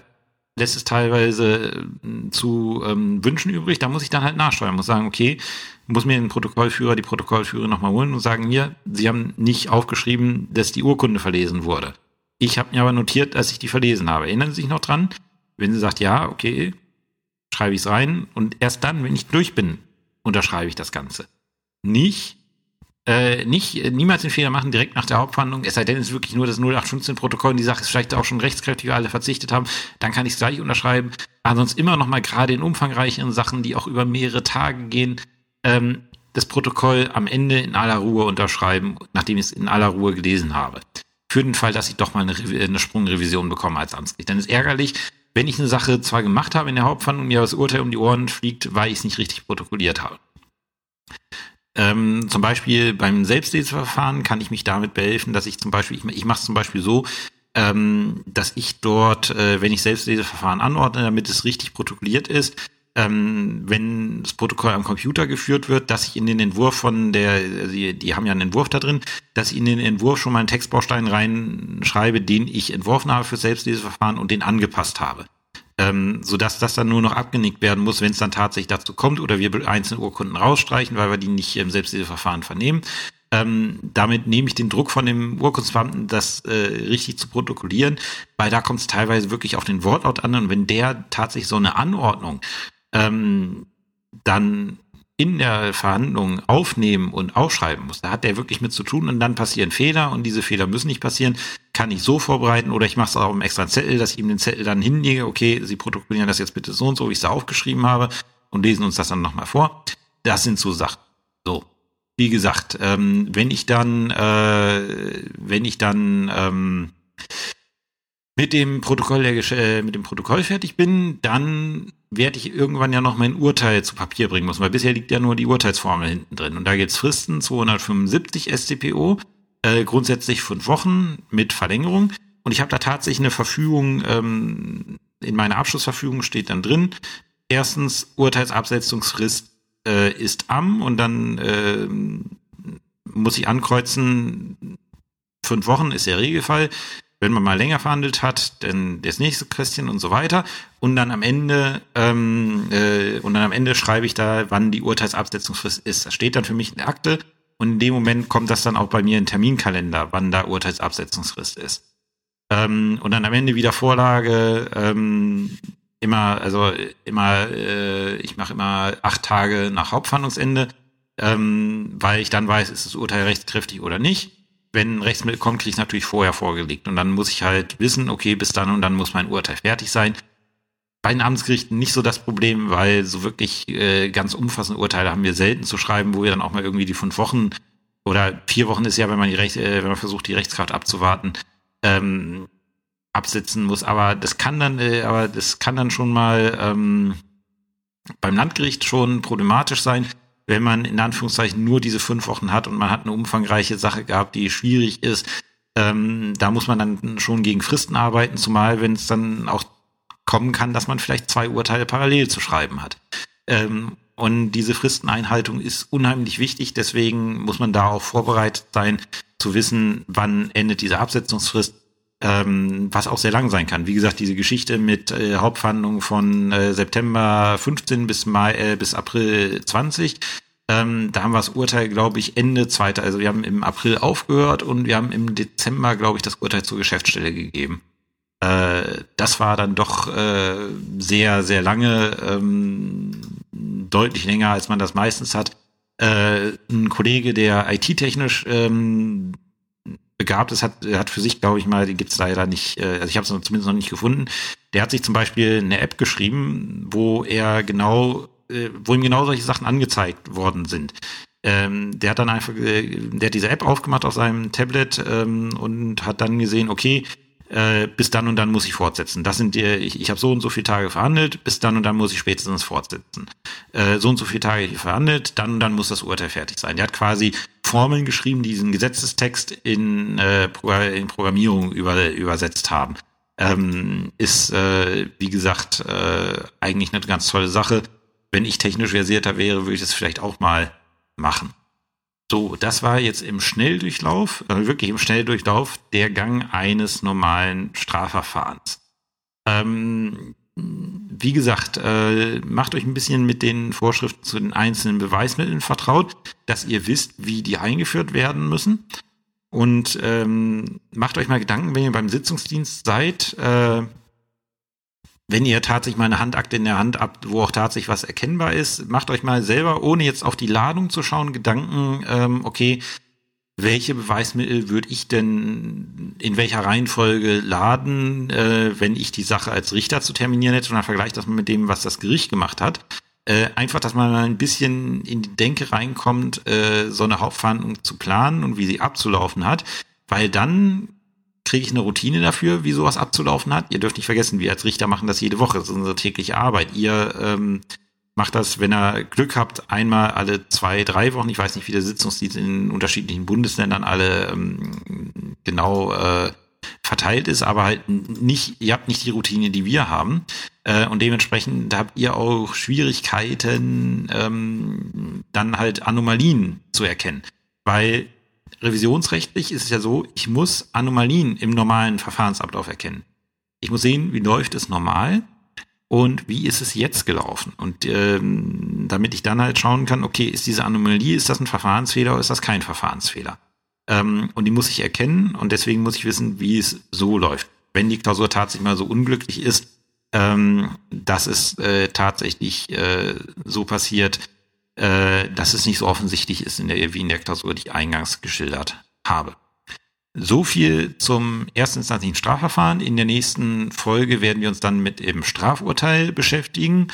lässt es teilweise äh, zu ähm, Wünschen übrig. Da muss ich dann halt nachsteuern, muss sagen, okay, muss mir den Protokollführer, die Protokollführer nochmal holen und sagen, hier, Sie haben nicht aufgeschrieben, dass die Urkunde verlesen wurde. Ich habe mir aber notiert, dass ich die verlesen habe. Erinnern Sie sich noch dran? Wenn sie sagt, ja, okay, schreibe ich es rein und erst dann, wenn ich durch bin, unterschreibe ich das Ganze. Nicht, äh, nicht, äh, niemals den Fehler machen direkt nach der Hauptverhandlung, es sei denn, es ist wirklich nur das 0815-Protokoll und die Sache ist vielleicht auch schon rechtskräftig, weil alle verzichtet haben, dann kann ich es gleich unterschreiben. Ansonsten immer noch mal gerade in umfangreicheren Sachen, die auch über mehrere Tage gehen, ähm, das Protokoll am Ende in aller Ruhe unterschreiben, nachdem ich es in aller Ruhe gelesen habe. Für den Fall, dass ich doch mal eine, eine Sprungrevision bekomme als Amtsgericht. Dann ist ärgerlich, wenn ich eine Sache zwar gemacht habe in der Hauptverhandlung, mir das Urteil um die Ohren fliegt, weil ich es nicht richtig protokolliert habe. Ähm, zum Beispiel beim Selbstleseverfahren kann ich mich damit behelfen, dass ich zum Beispiel, ich, ich mache es zum Beispiel so, ähm, dass ich dort, äh, wenn ich Selbstleseverfahren anordne, damit es richtig protokolliert ist, ähm, wenn das Protokoll am Computer geführt wird, dass ich in den Entwurf von der, also die, die haben ja einen Entwurf da drin, dass ich in den Entwurf schon mal einen Textbaustein reinschreibe, den ich entworfen habe für Selbstleseverfahren und den angepasst habe. Ähm, sodass das dann nur noch abgenickt werden muss, wenn es dann tatsächlich dazu kommt oder wir einzelne Urkunden rausstreichen, weil wir die nicht im Selbstleseverfahren vernehmen. Ähm, damit nehme ich den Druck von dem Urkundsbeamten, das äh, richtig zu protokollieren, weil da kommt es teilweise wirklich auf den Wortlaut an und wenn der tatsächlich so eine Anordnung ähm, dann in der Verhandlung aufnehmen und aufschreiben muss. Da hat der wirklich mit zu tun und dann passieren Fehler und diese Fehler müssen nicht passieren. Kann ich so vorbereiten oder ich mache es auch im extra Zettel, dass ich ihm den Zettel dann hinlege, okay, Sie protokollieren das jetzt bitte so und so, wie ich es da aufgeschrieben habe und lesen uns das dann nochmal vor. Das sind so Sachen. So. Wie gesagt, ähm, wenn ich dann, äh, wenn ich dann ähm, mit dem Protokoll der äh, mit dem Protokoll fertig bin, dann werde ich irgendwann ja noch mein Urteil zu Papier bringen müssen, weil bisher liegt ja nur die Urteilsformel hinten drin. Und da gibt's Fristen 275 StPO, äh, grundsätzlich fünf Wochen mit Verlängerung. Und ich habe da tatsächlich eine Verfügung, ähm, in meiner Abschlussverfügung steht dann drin, erstens Urteilsabsetzungsfrist äh, ist am und dann äh, muss ich ankreuzen, fünf Wochen ist der Regelfall wenn man mal länger verhandelt hat, dann das nächste Kästchen und so weiter. Und dann am Ende, ähm, äh, und dann am Ende schreibe ich da, wann die Urteilsabsetzungsfrist ist. Das steht dann für mich in der Akte und in dem Moment kommt das dann auch bei mir in Terminkalender, wann da Urteilsabsetzungsfrist ist. Ähm, und dann am Ende wieder Vorlage, ähm, immer, also immer, äh, ich mache immer acht Tage nach Hauptverhandlungsende, ähm, weil ich dann weiß, ist das Urteil rechtskräftig oder nicht wenn ein Rechtsmittel kommt, kriege ich natürlich vorher vorgelegt. Und dann muss ich halt wissen, okay, bis dann und dann muss mein Urteil fertig sein. Bei den Amtsgerichten nicht so das Problem, weil so wirklich äh, ganz umfassende Urteile haben wir selten zu schreiben, wo wir dann auch mal irgendwie die fünf Wochen oder vier Wochen ist ja, wenn man die Recht, äh, wenn man versucht, die Rechtskraft abzuwarten, ähm, absitzen muss. Aber das kann dann, äh, aber das kann dann schon mal ähm, beim Landgericht schon problematisch sein, wenn man in Anführungszeichen nur diese fünf Wochen hat und man hat eine umfangreiche Sache gehabt, die schwierig ist, ähm, da muss man dann schon gegen Fristen arbeiten, zumal wenn es dann auch kommen kann, dass man vielleicht zwei Urteile parallel zu schreiben hat. Ähm, und diese Fristeneinhaltung ist unheimlich wichtig, deswegen muss man da auch vorbereitet sein, zu wissen, wann endet diese Absetzungsfrist. Ähm, was auch sehr lang sein kann. Wie gesagt, diese Geschichte mit äh, Hauptverhandlungen von äh, September 15 bis Mai, äh, bis April 20. Ähm, da haben wir das Urteil, glaube ich, Ende zweiter. Also wir haben im April aufgehört und wir haben im Dezember, glaube ich, das Urteil zur Geschäftsstelle gegeben. Äh, das war dann doch äh, sehr, sehr lange, ähm, deutlich länger, als man das meistens hat. Äh, ein Kollege, der IT-technisch ähm, begabt ist, hat, hat für sich, glaube ich mal, die gibt's leider nicht, äh, also ich habe es zumindest noch nicht gefunden. Der hat sich zum Beispiel eine App geschrieben, wo er genau, äh, wo ihm genau solche Sachen angezeigt worden sind. Ähm, der hat dann einfach, äh, der hat diese App aufgemacht auf seinem Tablet ähm, und hat dann gesehen, okay, äh, bis dann und dann muss ich fortsetzen. Das sind die, ich, ich habe so und so viele Tage verhandelt, bis dann und dann muss ich spätestens fortsetzen. Äh, so und so viele Tage verhandelt, dann und dann muss das Urteil fertig sein. Der hat quasi Formeln geschrieben, die diesen Gesetzestext in, äh, in Programmierung über, übersetzt haben. Ähm, ist, äh, wie gesagt, äh, eigentlich eine ganz tolle Sache. Wenn ich technisch versierter wäre, würde ich das vielleicht auch mal machen. So, das war jetzt im Schnelldurchlauf, äh, wirklich im Schnelldurchlauf, der Gang eines normalen Strafverfahrens. Ähm, wie gesagt, äh, macht euch ein bisschen mit den Vorschriften zu den einzelnen Beweismitteln vertraut, dass ihr wisst, wie die eingeführt werden müssen. Und ähm, macht euch mal Gedanken, wenn ihr beim Sitzungsdienst seid, äh, wenn ihr tatsächlich mal eine Handakte in der Hand habt, wo auch tatsächlich was erkennbar ist, macht euch mal selber, ohne jetzt auf die Ladung zu schauen, Gedanken, ähm, okay, welche Beweismittel würde ich denn in welcher Reihenfolge laden, äh, wenn ich die Sache als Richter zu terminieren hätte und dann vergleicht das mal mit dem, was das Gericht gemacht hat. Äh, einfach, dass man mal ein bisschen in die Denke reinkommt, äh, so eine Hauptverhandlung zu planen und wie sie abzulaufen hat, weil dann kriege ich eine Routine dafür, wie sowas abzulaufen hat. Ihr dürft nicht vergessen, wir als Richter machen das jede Woche. Das ist unsere tägliche Arbeit. Ihr ähm, macht das, wenn ihr Glück habt, einmal alle zwei, drei Wochen. Ich weiß nicht, wie der Sitzungsdienst in unterschiedlichen Bundesländern alle ähm, genau äh, verteilt ist, aber halt nicht, ihr habt nicht die Routine, die wir haben. Äh, und dementsprechend habt ihr auch Schwierigkeiten, ähm, dann halt Anomalien zu erkennen. Weil revisionsrechtlich ist es ja so, ich muss Anomalien im normalen Verfahrensablauf erkennen. Ich muss sehen, wie läuft es normal und wie ist es jetzt gelaufen. Und ähm, damit ich dann halt schauen kann, okay, ist diese Anomalie, ist das ein Verfahrensfehler oder ist das kein Verfahrensfehler? Ähm, und die muss ich erkennen und deswegen muss ich wissen, wie es so läuft. Wenn die Klausur tatsächlich mal so unglücklich ist, ähm, dass es äh, tatsächlich äh, so passiert, äh, dass es nicht so offensichtlich ist in der, wie in der Klausur, die ich eingangs geschildert habe. So viel zum erstinstanzlichen Strafverfahren. In der nächsten Folge werden wir uns dann mit dem Strafurteil beschäftigen.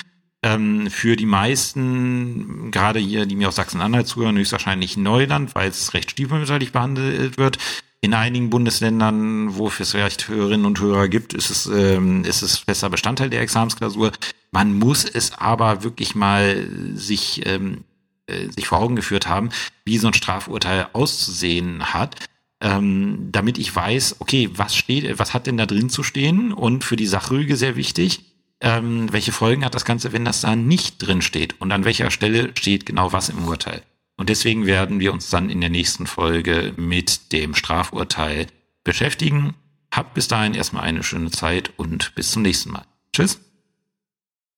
Ähm, für die meisten, gerade hier, die mir aus Sachsen-Anhalt zuhören, höchstwahrscheinlich Neuland, weil es recht stiefmütterlich behandelt wird. In einigen Bundesländern, wo es vielleicht Hörerinnen und Hörer gibt, ist es, ähm, ist es fester Bestandteil der Examensklausur. Man muss es aber wirklich mal sich, ähm, äh, sich vor Augen geführt haben, wie so ein Strafurteil auszusehen hat. Ähm, damit ich weiß, okay, was steht, was hat denn da drin zu stehen? Und für die Sachrüge sehr wichtig, ähm, welche Folgen hat das Ganze, wenn das da nicht drin steht? Und an welcher Stelle steht genau was im Urteil? Und deswegen werden wir uns dann in der nächsten Folge mit dem Strafurteil beschäftigen. Habt bis dahin erstmal eine schöne Zeit und bis zum nächsten Mal. Tschüss.